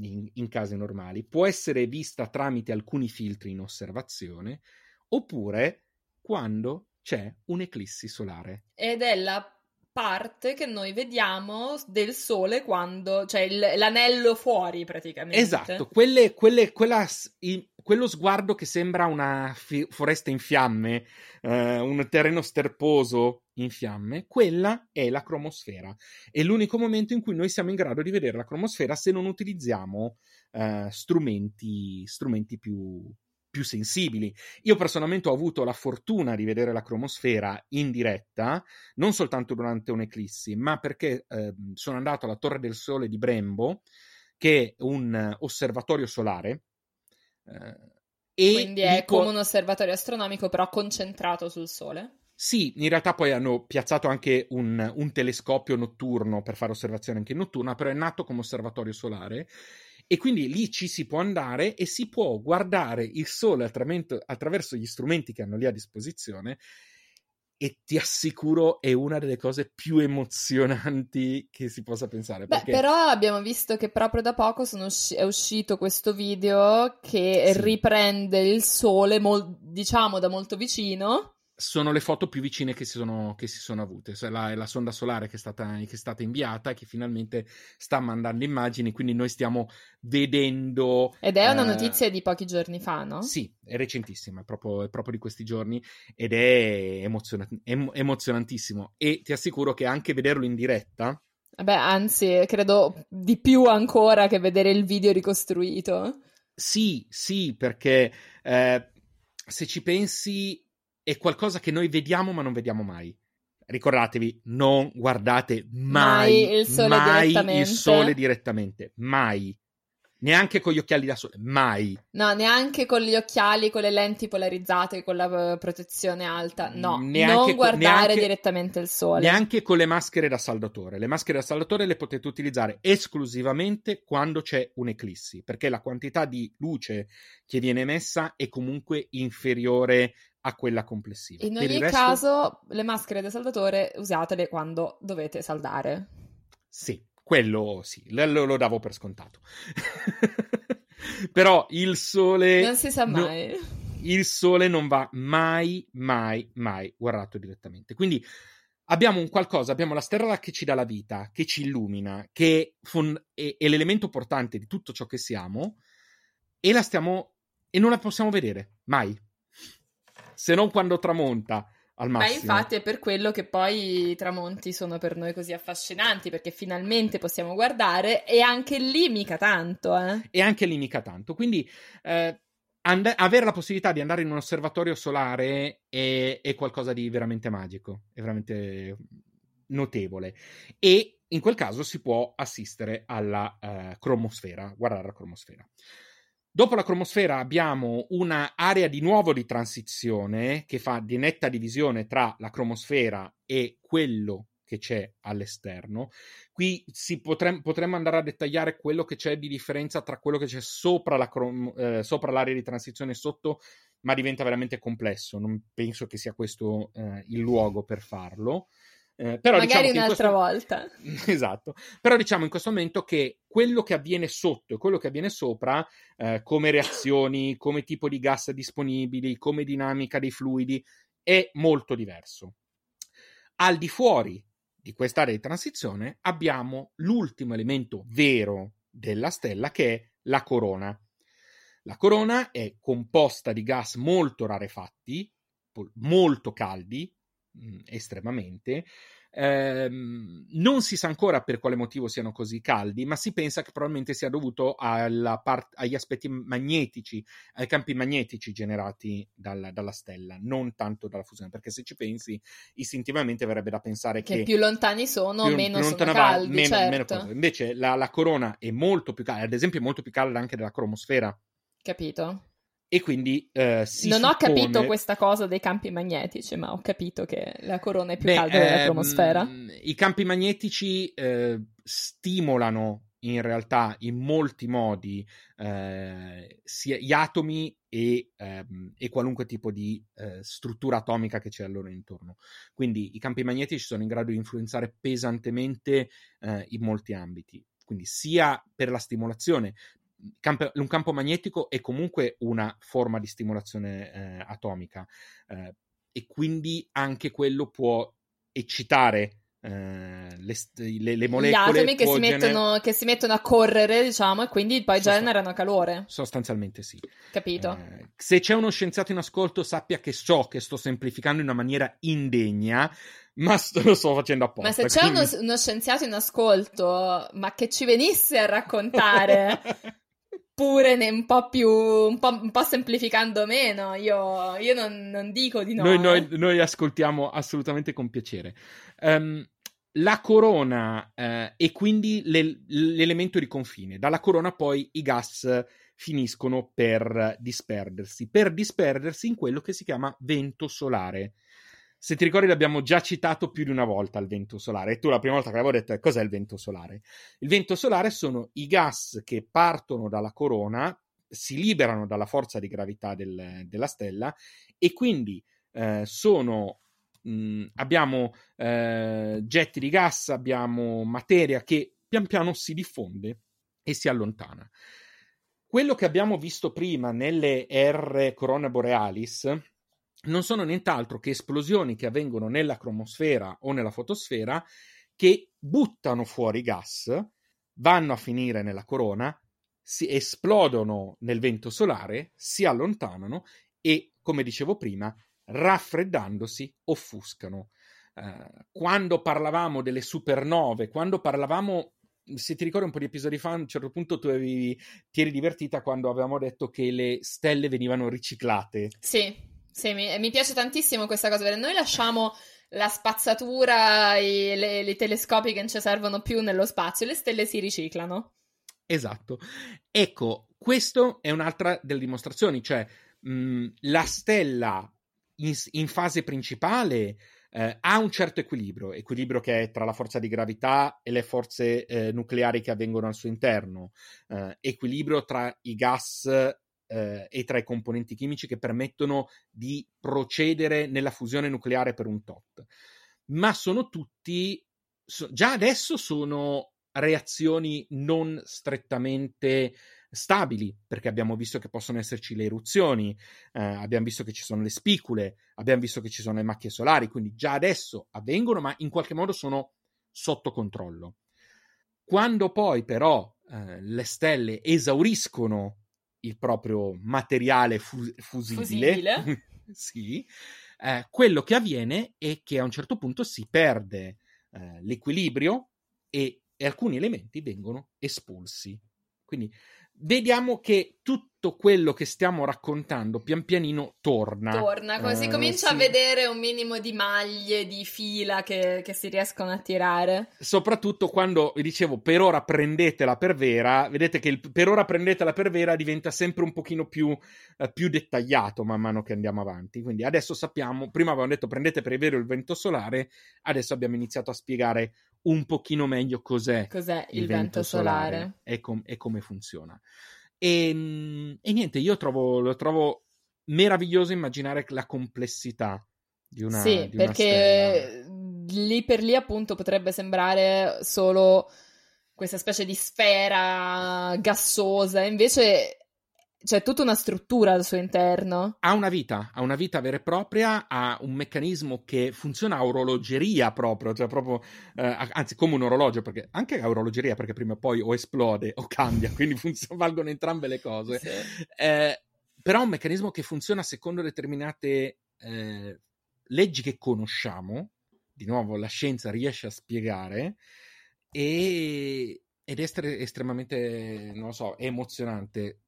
S2: in, in casi normali, può essere vista tramite alcuni filtri in osservazione, oppure quando c'è un'eclissi solare.
S3: Ed è la parte che noi vediamo del sole quando, cioè il- l'anello fuori praticamente.
S2: Esatto, quelle, quelle- quella i- quello sguardo che sembra una fi- foresta in fiamme, eh, un terreno sterposo in fiamme, quella è la cromosfera. È l'unico momento in cui noi siamo in grado di vedere la cromosfera se non utilizziamo eh, strumenti, strumenti più, più sensibili. Io personalmente ho avuto la fortuna di vedere la cromosfera in diretta, non soltanto durante un'eclissi, ma perché ehm, sono andato alla Torre del Sole di Brembo, che è un eh, osservatorio solare. eh, e
S3: Quindi è
S2: può-
S3: come un osservatorio astronomico però concentrato sul sole.
S2: Sì, in realtà poi hanno piazzato anche un, un telescopio notturno per fare osservazioni anche notturna, però è nato come osservatorio solare e quindi lì ci si può andare e si può guardare il sole attraverso, gli strumenti che hanno lì a disposizione e ti assicuro è una delle cose più emozionanti che si possa pensare.
S3: Beh,
S2: perché...
S3: però abbiamo visto che proprio da poco usci- è uscito questo video che
S2: Sì.
S3: riprende il sole, mol- diciamo da molto vicino,
S2: sono le foto più vicine che si sono, che si sono avute. La, la sonda solare che è, stata, che è stata inviata e che finalmente sta mandando immagini, quindi noi stiamo vedendo.
S3: Ed è una
S2: eh,
S3: notizia di pochi giorni fa, no?
S2: Sì, è recentissima, è proprio, è proprio di questi giorni ed è emoziona- em- emozionantissimo. E ti assicuro che anche vederlo in diretta.
S3: Beh, anzi, credo di più ancora che vedere il video ricostruito.
S2: Sì, sì, perché eh, se ci pensi è qualcosa che noi vediamo ma non vediamo mai. Ricordatevi, non guardate mai,
S3: Mai il sole
S2: mai
S3: direttamente.
S2: il sole direttamente, mai. Neanche con gli occhiali da sole, mai.
S3: No, neanche con gli occhiali, con le lenti polarizzate, con la eh, protezione alta. No,
S2: Neanche
S3: non
S2: co-
S3: guardare
S2: neanche-
S3: direttamente il sole.
S2: Neanche con le maschere da saldatore. Le maschere da saldatore le potete utilizzare esclusivamente quando c'è un'eclissi, perché la quantità di luce che viene emessa è comunque inferiore a quella complessiva.
S3: In ogni
S2: resto,
S3: caso, le maschere da saldatore usatele quando dovete saldare.
S2: Sì, quello sì, lo, lo davo per scontato. [LAUGHS] Però il sole...
S3: Non si sa
S2: no-
S3: mai.
S2: il sole non va mai, mai, mai guardato direttamente. Quindi abbiamo un qualcosa, abbiamo la stella che ci dà la vita, che ci illumina, che è, fon- è- è l'elemento portante di tutto ciò che siamo, e la stiamo. e non la possiamo vedere mai. Se non quando tramonta al
S3: Ma
S2: massimo.
S3: infatti è per quello che poi i tramonti sono per noi così affascinanti, perché finalmente possiamo guardare e anche lì mica tanto, eh.
S2: e anche lì mica tanto. Quindi eh, and- avere la possibilità di andare in un osservatorio solare è, è qualcosa di veramente magico, è veramente notevole. E in quel caso si può assistere alla eh, cromosfera, guardare la cromosfera. Dopo la cromosfera abbiamo un'area di nuovo di transizione che fa di netta divisione tra la cromosfera e quello che c'è all'esterno. Qui potrem- potremmo andare a dettagliare quello che c'è di differenza tra quello che c'è sopra, la crom- eh, sopra l'area di transizione e sotto, ma diventa veramente complesso. Non penso che sia questo eh, il luogo per farlo. Eh, però
S3: Magari
S2: diciamo
S3: un'altra
S2: questo-
S3: volta. [LAUGHS]
S2: Esatto, però diciamo in questo momento che quello che avviene sotto e quello che avviene sopra, eh, come reazioni, come tipo di gas disponibili, come dinamica dei fluidi, è molto diverso. Al di fuori di quest'area di transizione abbiamo l'ultimo elemento vero della stella che è la corona. La corona è composta di gas molto rarefatti, molto caldi, mh, estremamente. Ehm, non si sa ancora per quale motivo siano così caldi, ma si pensa che probabilmente sia dovuto alla part- agli aspetti magnetici, ai campi magnetici generati dal- dalla stella, non tanto dalla fusione. Perché se ci pensi, istintivamente verrebbe da pensare
S3: Che
S2: che
S3: più lontani sono,
S2: più-
S3: meno
S2: più
S3: sono
S2: lontana va,
S3: caldi,
S2: meno- meno
S3: certo.
S2: cosa. Invece la, la corona è molto più calda, ad esempio, è molto più calda anche della cromosfera.
S3: Capito?
S2: E quindi eh, si
S3: non ho
S2: suppone-
S3: capito questa cosa dei campi magnetici, ma ho capito che la corona è più
S2: Beh,
S3: calda
S2: ehm,
S3: cromosfera.
S2: I campi magnetici eh, stimolano in realtà in molti modi eh, sia gli atomi e, ehm, e qualunque tipo di eh, struttura atomica che c'è a loro intorno. Quindi i campi magnetici sono in grado di influenzare pesantemente eh, in molti ambiti. Quindi sia per la stimolazione, campo- un campo magnetico è comunque una forma di stimolazione eh, atomica eh, e quindi anche quello può eccitare eh, le, le- le
S3: Gli
S2: molecole
S3: atomi che si,
S2: gener-
S3: mettono, che si mettono a correre, diciamo, e quindi poi
S2: Sostan-
S3: generano calore.
S2: sostanzialmente sì
S3: Capito?
S2: Eh, se c'è uno scienziato in ascolto sappia che so che sto semplificando in una maniera indegna ma lo sto facendo apposta
S3: Ma se c'è
S2: quindi-
S3: uno, uno scienziato in ascolto, ma che ci venisse a raccontare [LAUGHS] pure ne- un po' più, un po', un po' semplificando meno, io, io non, non dico di no.
S2: noi,
S3: eh.
S2: noi- noi ascoltiamo assolutamente con piacere. Ehm, la corona eh, e quindi le- l'elemento di confine. Dalla corona poi i gas finiscono per disperdersi, per disperdersi in quello che si chiama vento solare. Se ti ricordi l'abbiamo già citato più di una volta il vento solare e tu la prima volta che l'avevo detto cos'è il vento solare? Il vento solare sono i gas che partono dalla corona, si liberano dalla forza di gravità del- della stella e quindi eh, sono mh, abbiamo eh, getti di gas, abbiamo materia che pian piano si diffonde e si allontana. Quello che abbiamo visto prima nelle R Corona Borealis non sono nient'altro che esplosioni che avvengono nella cromosfera o nella fotosfera che buttano fuori gas, vanno a finire nella corona, si esplodono nel vento solare, si allontanano e, come dicevo prima, raffreddandosi offuscano. Uh, quando parlavamo delle supernove, quando parlavamo se ti ricordi un po' di episodi fa, a un certo punto tu avevi, ti eri divertita quando avevamo detto che le stelle venivano riciclate.
S3: Sì, sì, mi, mi piace tantissimo questa cosa, noi lasciamo la spazzatura e le, le telescopi che non ci servono più nello spazio, le stelle si riciclano.
S2: Esatto. Ecco, questo è un'altra delle dimostrazioni, cioè mh, la stella in, in fase principale eh, ha un certo equilibrio, equilibrio che è tra la forza di gravità e le forze eh, nucleari che avvengono al suo interno, eh, equilibrio tra i gas eh, e tra i componenti chimici che permettono di procedere nella fusione nucleare per un tot. Ma sono tutti, so, già adesso sono reazioni non strettamente stabili, perché abbiamo visto che possono esserci le eruzioni, eh, abbiamo visto che ci sono le spicule, abbiamo visto che ci sono le macchie solari, quindi già adesso avvengono, ma in qualche modo sono sotto controllo. Quando poi però eh, le stelle esauriscono il proprio materiale fu- fusibile, fusibile. [LAUGHS] sì, eh, quello che avviene è che a un certo punto si perde eh, l'equilibrio e, e alcuni elementi vengono espulsi. Quindi vediamo che tutto quello che stiamo raccontando pian pianino torna.
S3: Torna, così uh, comincia sì. a vedere un minimo di maglie, di fila che, che, si riescono a tirare.
S2: Soprattutto quando, vi dicevo, per ora prendetela per vera, vedete che il per ora prendetela per vera diventa sempre un pochino più, uh, più dettagliato man mano che andiamo avanti. Quindi adesso sappiamo, prima avevamo detto prendete per vero il vento solare, adesso abbiamo iniziato a spiegare un pochino meglio cos'è,
S3: cos'è il, il vento, vento solare, solare
S2: e, com- e, come funziona. E, ehm, e, niente, io trovo, lo trovo meraviglioso immaginare la complessità di una
S3: Sì,
S2: di
S3: una perché stella. lì per lì appunto potrebbe sembrare solo questa specie di sfera gassosa, invece c'è tutta una struttura al suo interno.
S2: Ha una vita, ha una vita vera e propria, ha un meccanismo che funziona a orologeria proprio, cioè proprio, eh, anzi come un orologio, perché anche a orologeria, perché prima o poi o esplode o cambia, [LAUGHS] quindi funzion- valgono entrambe le cose. Sì. Eh, però ha un meccanismo che funziona secondo determinate eh, leggi che conosciamo, di nuovo la scienza riesce a spiegare, e, ed è estre- estremamente, non lo so, emozionante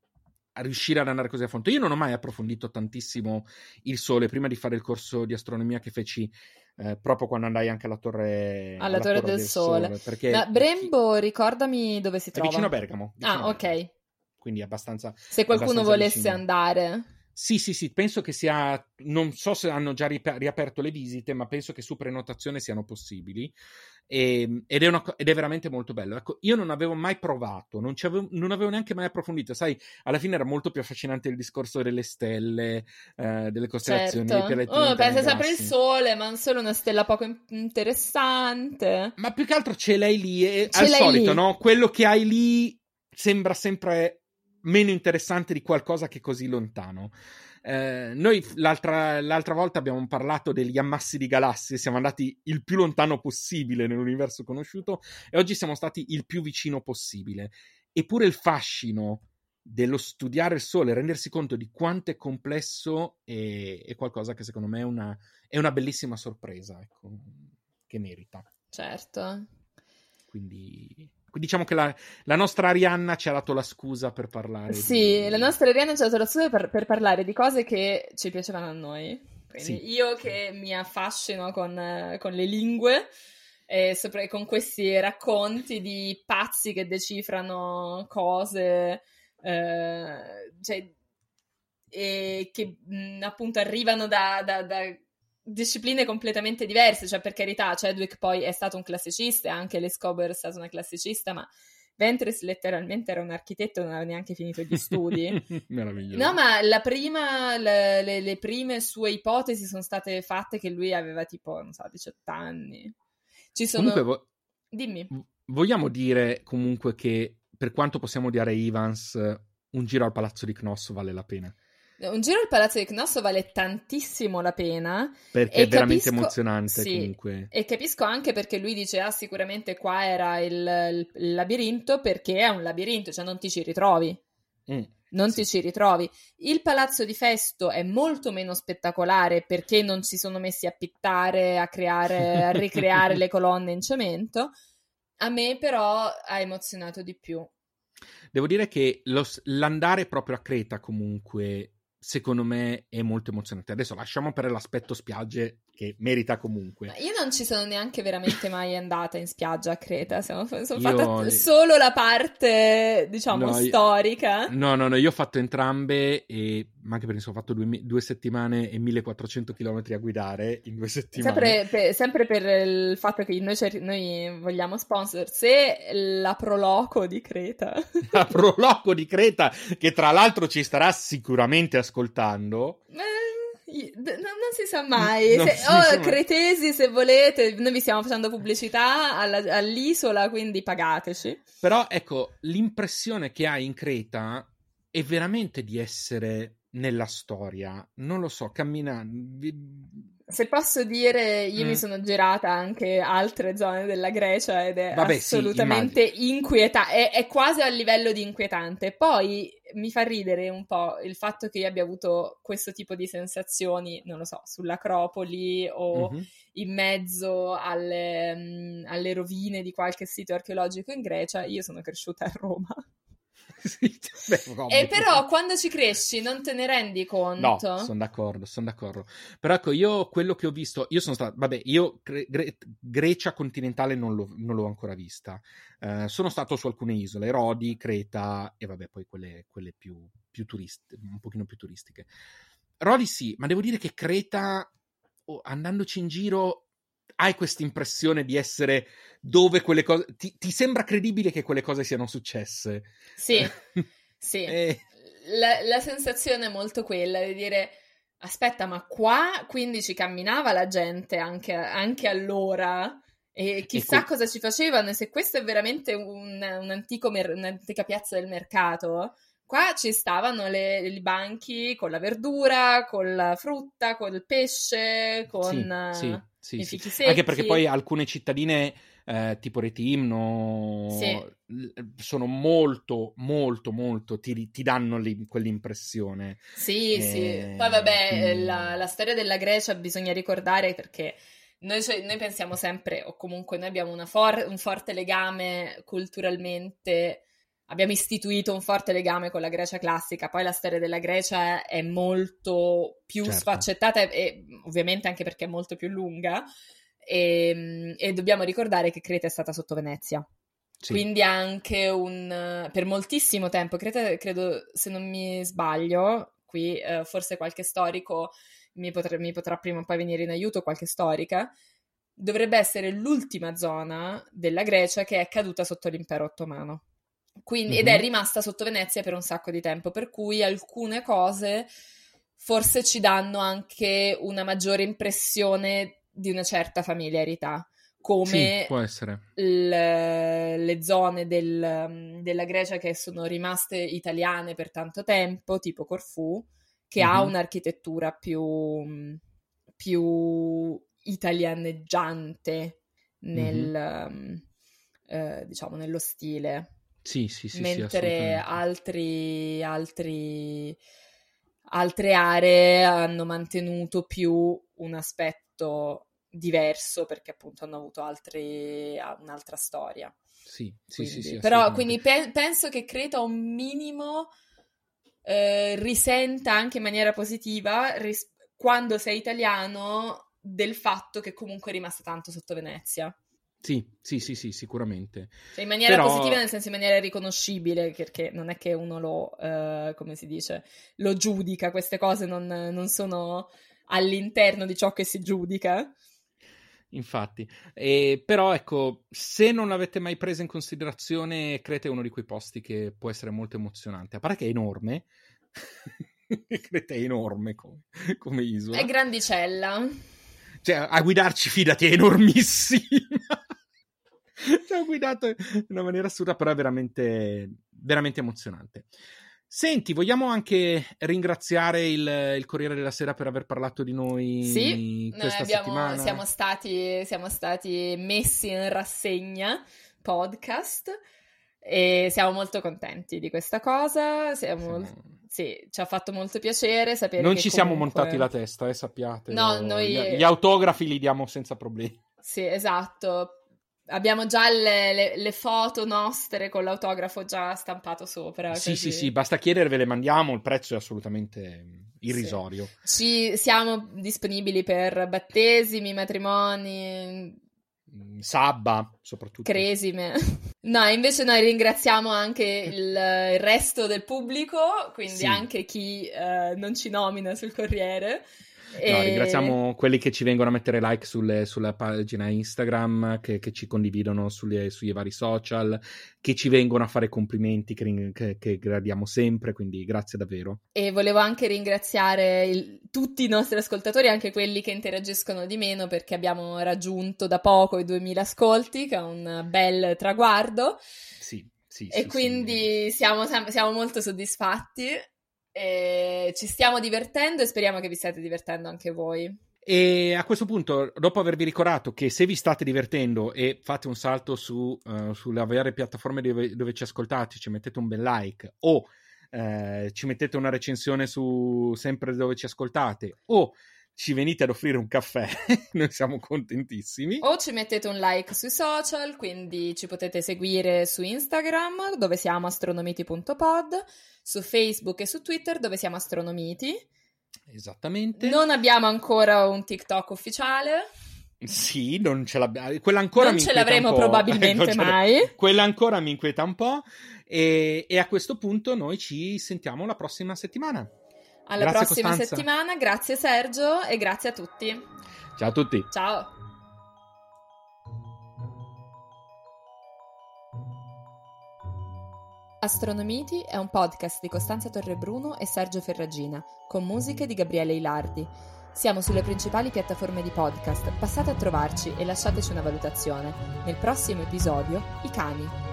S2: riuscire ad andare così a fondo. Io non ho mai approfondito tantissimo il Sole prima di fare il corso di astronomia che feci eh, proprio quando andai anche alla Torre,
S3: alla alla torre, torre del, del, Sole. sole perché Ma Brembo, ricordami dove si trova.
S2: È vicino a Bergamo. Vicino
S3: ah, Bergamo. ok.
S2: Quindi abbastanza.
S3: Se qualcuno
S2: abbastanza
S3: volesse
S2: vicino.
S3: andare.
S2: Sì, sì, sì, penso che sia. Non so se hanno già riaperto le visite, ma penso che su prenotazione siano possibili. E, ehm, ed, è una, ed, è veramente molto bello. Ecco, io non avevo mai provato, non, avevo, non, avevo, neanche mai approfondito. Sai, alla fine era molto più affascinante il discorso delle stelle, eh, delle costellazioni.
S3: Certo. Oh, pensa sempre il sole, ma non solo una stella poco interessante.
S2: Ma più che altro ce l'hai lì. E, ce al solito, lì. no? Quello che hai lì sembra sempre meno interessante di qualcosa che è così lontano. Eh, noi l'altra, l'altra, volta abbiamo parlato degli ammassi di galassie, siamo andati il più lontano possibile nell'universo conosciuto e oggi siamo stati il più vicino possibile. Eppure il fascino dello studiare il Sole, rendersi conto di quanto è complesso, è, è qualcosa che secondo me è una, è una bellissima sorpresa, ecco, che merita.
S3: Certo.
S2: Quindi diciamo che la, la, nostra Arianna ci ha dato la scusa per parlare.
S3: Sì,
S2: di...
S3: la nostra Arianna ci ha dato la scusa per, per, parlare di cose che ci piacevano a noi. Quindi sì. io che mi affascino con, con le lingue e sopra, con questi racconti di pazzi che decifrano cose, eh, cioè, e che mh, appunto arrivano da, da, da discipline completamente diverse, cioè per carità Chadwick poi è stato un classicista, anche Lescober è stata una classicista, ma Ventris letteralmente era un architetto, non aveva neanche finito gli studi. [LAUGHS]
S2: Meraviglioso.
S3: No, ma la prima, le, le, le, prime sue ipotesi sono state fatte che lui aveva tipo, non so, 18 anni. Ci sono...
S2: Comunque, vo-
S3: Dimmi.
S2: Vogliamo dire comunque che per quanto possiamo odiare Evans, un giro al palazzo di Knoss vale la pena.
S3: Un giro al Palazzo di Cnosso vale tantissimo la pena.
S2: Perché è veramente
S3: capisco-
S2: emozionante
S3: sì.
S2: comunque.
S3: E capisco anche perché lui dice, ah, sicuramente qua era il, il- labirinto, perché è un labirinto, cioè non ti ci ritrovi.
S2: Mm.
S3: Non
S2: Sì.
S3: ti ci ritrovi. Il palazzo di Festo è molto meno spettacolare perché non si sono messi a pittare, a creare, a [LAUGHS] ricreare le colonne in cemento. A me però ha emozionato di più.
S2: Devo dire che lo l'andare proprio a Creta comunque, secondo me, è molto emozionante. Adesso lasciamo per l'aspetto spiagge che merita comunque.
S3: Ma io non ci sono neanche veramente mai andata in spiaggia a Creta, sono, sono
S2: Io-
S3: fatta solo la parte, diciamo,
S2: No, io-
S3: storica.
S2: No, no, no, io ho fatto entrambe, e, ma anche perché ho fatto due, due settimane e 1400 km a guidare in due settimane.
S3: Sempre per, sempre per il fatto che noi, cer- noi vogliamo sponsor, se la Proloco di Creta [LAUGHS]
S2: La proloco di Creta, che tra l'altro ci starà sicuramente ascoltando.
S3: Eh, io- non, non si sa [LAUGHS] mai. Se-
S2: si
S3: oh,
S2: sa mai.
S3: cretesi, se volete, noi vi stiamo facendo pubblicità alla- all'isola, quindi pagateci.
S2: Però ecco, l'impressione che hai in Creta è veramente di essere nella storia. Non lo so, camminando.
S3: Se posso dire, io
S2: Mm.
S3: mi sono girata anche altre zone della Grecia ed è
S2: Vabbè, sì,
S3: assolutamente inquietante, è, è quasi a livello di inquietante. Poi mi fa ridere un po' il fatto che io abbia avuto questo tipo di sensazioni, non lo so, sull'Acropoli o
S2: Mhm.
S3: in mezzo alle, mm, alle rovine di qualche sito archeologico in Grecia. Io sono cresciuta a Roma. [LAUGHS] E però quando ci cresci non te ne rendi
S2: No,
S3: conto.
S2: sono d'accordo, sono d'accordo. Però ecco, io quello che ho visto, io sono stato, vabbè, io Gre- Gre- Grecia continentale non, l'ho, non l'ho ancora vista. Eh, sono stato su alcune isole, Rodi, Creta e vabbè, poi quelle, quelle più, più turistiche, un pochino più turistiche. Rodi sì, ma devo dire che Creta, oh, andandoci in giro, hai questa impressione di essere dove quelle cose... Ti, ti sembra credibile che quelle cose siano successe?
S3: Sì, [LAUGHS] sì.
S2: Eh,
S3: La, la sensazione è molto quella di dire: aspetta, ma qua quindi ci camminava la gente anche, anche allora. E chissà
S2: que-
S3: cosa ci facevano. E se questo è veramente un, un antico mer- un'antica piazza del mercato, qua ci stavano le- i banchi con la verdura, con la frutta, con il pesce, con
S2: Sì,
S3: eh,
S2: sì, sì. Anche perché poi alcune cittadine, eh, tipo Retimno,
S3: Sì.
S2: sono molto, molto, molto, ti, ti danno lì quell'impressione.
S3: Sì,
S2: Eh,
S3: sì. Poi vabbè,
S2: quindi-
S3: la, la storia della Grecia bisogna ricordare perché noi, cioè, noi pensiamo sempre, o comunque noi abbiamo una for- un forte legame culturalmente, abbiamo istituito un forte legame con la Grecia classica, poi la storia della Grecia è molto più
S2: Certo.
S3: sfaccettata e, e ovviamente anche perché è molto più lunga. E, e dobbiamo ricordare che Creta è stata sotto Venezia.
S2: Sì.
S3: Quindi anche un per moltissimo tempo, Creta, credo, se non mi sbaglio, qui eh, forse qualche storico mi potrà, mi potrà prima o poi venire in aiuto, qualche storica, dovrebbe essere l'ultima zona della Grecia che è caduta sotto l'impero ottomano. Quindi, Ed è
S2: Mhm.
S3: rimasta sotto Venezia per un sacco di tempo, per cui alcune cose forse ci danno anche una maggiore impressione di una certa familiarità, come
S2: Sì, può essere.
S3: l- le zone del- della Grecia che sono rimaste italiane per tanto tempo, tipo Corfù, che ha
S2: Mhm.
S3: un'architettura più, più italianeggiante nel, um, eh, diciamo, nello stile.
S2: Sì, sì, sì, sì,
S3: mentre
S2: assolutamente.
S3: altri, altri, altre aree hanno mantenuto più un aspetto diverso perché appunto hanno avuto altri, un'altra storia.
S2: Sì, sì, sì,
S3: Quindi-
S2: sì,
S3: però
S2: assolutamente.
S3: quindi pe- penso che Creta un minimo eh, risenta anche in maniera positiva ris- quando sei italiano del fatto che comunque è rimasta tanto sotto Venezia.
S2: Sì, sì, sì, sì, sicuramente.
S3: Cioè in maniera
S2: Però-
S3: positiva, nel senso in maniera riconoscibile, perché non è che uno lo, eh, come si dice, lo giudica, queste cose non, non sono all'interno di ciò che si giudica.
S2: Infatti, E però ecco, se non l'avete mai preso in considerazione, Creta è uno di quei posti che può essere molto emozionante. A parte che è enorme, [LAUGHS] Creta è enorme come, come isola.
S3: È grandicella.
S2: Cioè, a guidarci, fidati, è enormissima. [LAUGHS] Ci ha guidato in una maniera assurda, però è veramente, veramente emozionante. Senti, vogliamo anche ringraziare il, il, Corriere della Sera per aver parlato di noi
S3: sì,
S2: questa
S3: abbiamo,
S2: settimana?
S3: Siamo stati, siamo stati messi in rassegna podcast e siamo molto contenti di questa cosa. Siamo. Sì, ci ha fatto molto piacere sapere
S2: Non ci
S3: comunque...
S2: siamo montati la testa, eh, sappiate.
S3: No, noi...
S2: Gli, gli autografi li diamo senza problemi.
S3: Sì, esatto Abbiamo già le, le, le, foto nostre con l'autografo già stampato sopra.
S2: Sì,
S3: così.
S2: sì, sì, basta chiedere, ve le mandiamo, il prezzo è assolutamente irrisorio.
S3: Sì. Ci siamo disponibili per battesimi, matrimoni,
S2: mm, sabba, soprattutto.
S3: Cresime. [LAUGHS] No, invece noi ringraziamo anche il, il resto del pubblico, quindi sì. anche chi eh, non ci nomina sul Corriere.
S2: E... No, ringraziamo quelli che ci vengono a mettere like sulle, sulla pagina Instagram, che, che ci condividono sulle, sui vari social, che ci vengono a fare complimenti che, che, che gradiamo sempre, quindi grazie davvero.
S3: E volevo anche ringraziare il, tutti i nostri ascoltatori, anche quelli che interagiscono di meno, perché abbiamo raggiunto da poco i 2000 ascolti, che è un bel traguardo.
S2: Sì. Sì,
S3: e
S2: sì,
S3: quindi
S2: sì.
S3: Siamo, siamo molto soddisfatti e ci stiamo divertendo e speriamo che vi stiate divertendo anche voi.
S2: E a questo punto, dopo avervi ricordato che se vi state divertendo e fate un salto su, uh, sulle varie piattaforme dove, dove, ci ascoltate, ci mettete un bel like o uh, ci mettete una recensione su sempre dove ci ascoltate o ci venite ad offrire un caffè, [LAUGHS] noi siamo contentissimi.
S3: O ci mettete un like sui social, quindi ci potete seguire su Instagram dove siamo astronomiti.pod, su Facebook e su Twitter dove siamo astronomiti.
S2: Esattamente.
S3: Non abbiamo ancora un TikTok ufficiale.
S2: Sì, non ce l'abbiamo. Quella ancora
S3: non
S2: mi
S3: ce l'avremo [LAUGHS] probabilmente mai.
S2: Quella ancora mi inquieta un po'. E, e, a questo punto noi ci sentiamo la prossima settimana.
S3: Alla
S2: grazie
S3: prossima
S2: Costanza.
S3: settimana, grazie Sergio e grazie a tutti.
S2: Ciao a tutti.
S3: Ciao. Astronomiti è un podcast di Costanza Torrebruno e Sergio Ferragina, con musiche di Gabriele Ilardi. Siamo sulle principali piattaforme di podcast, passate a trovarci e lasciateci una valutazione. Nel prossimo episodio, i cani.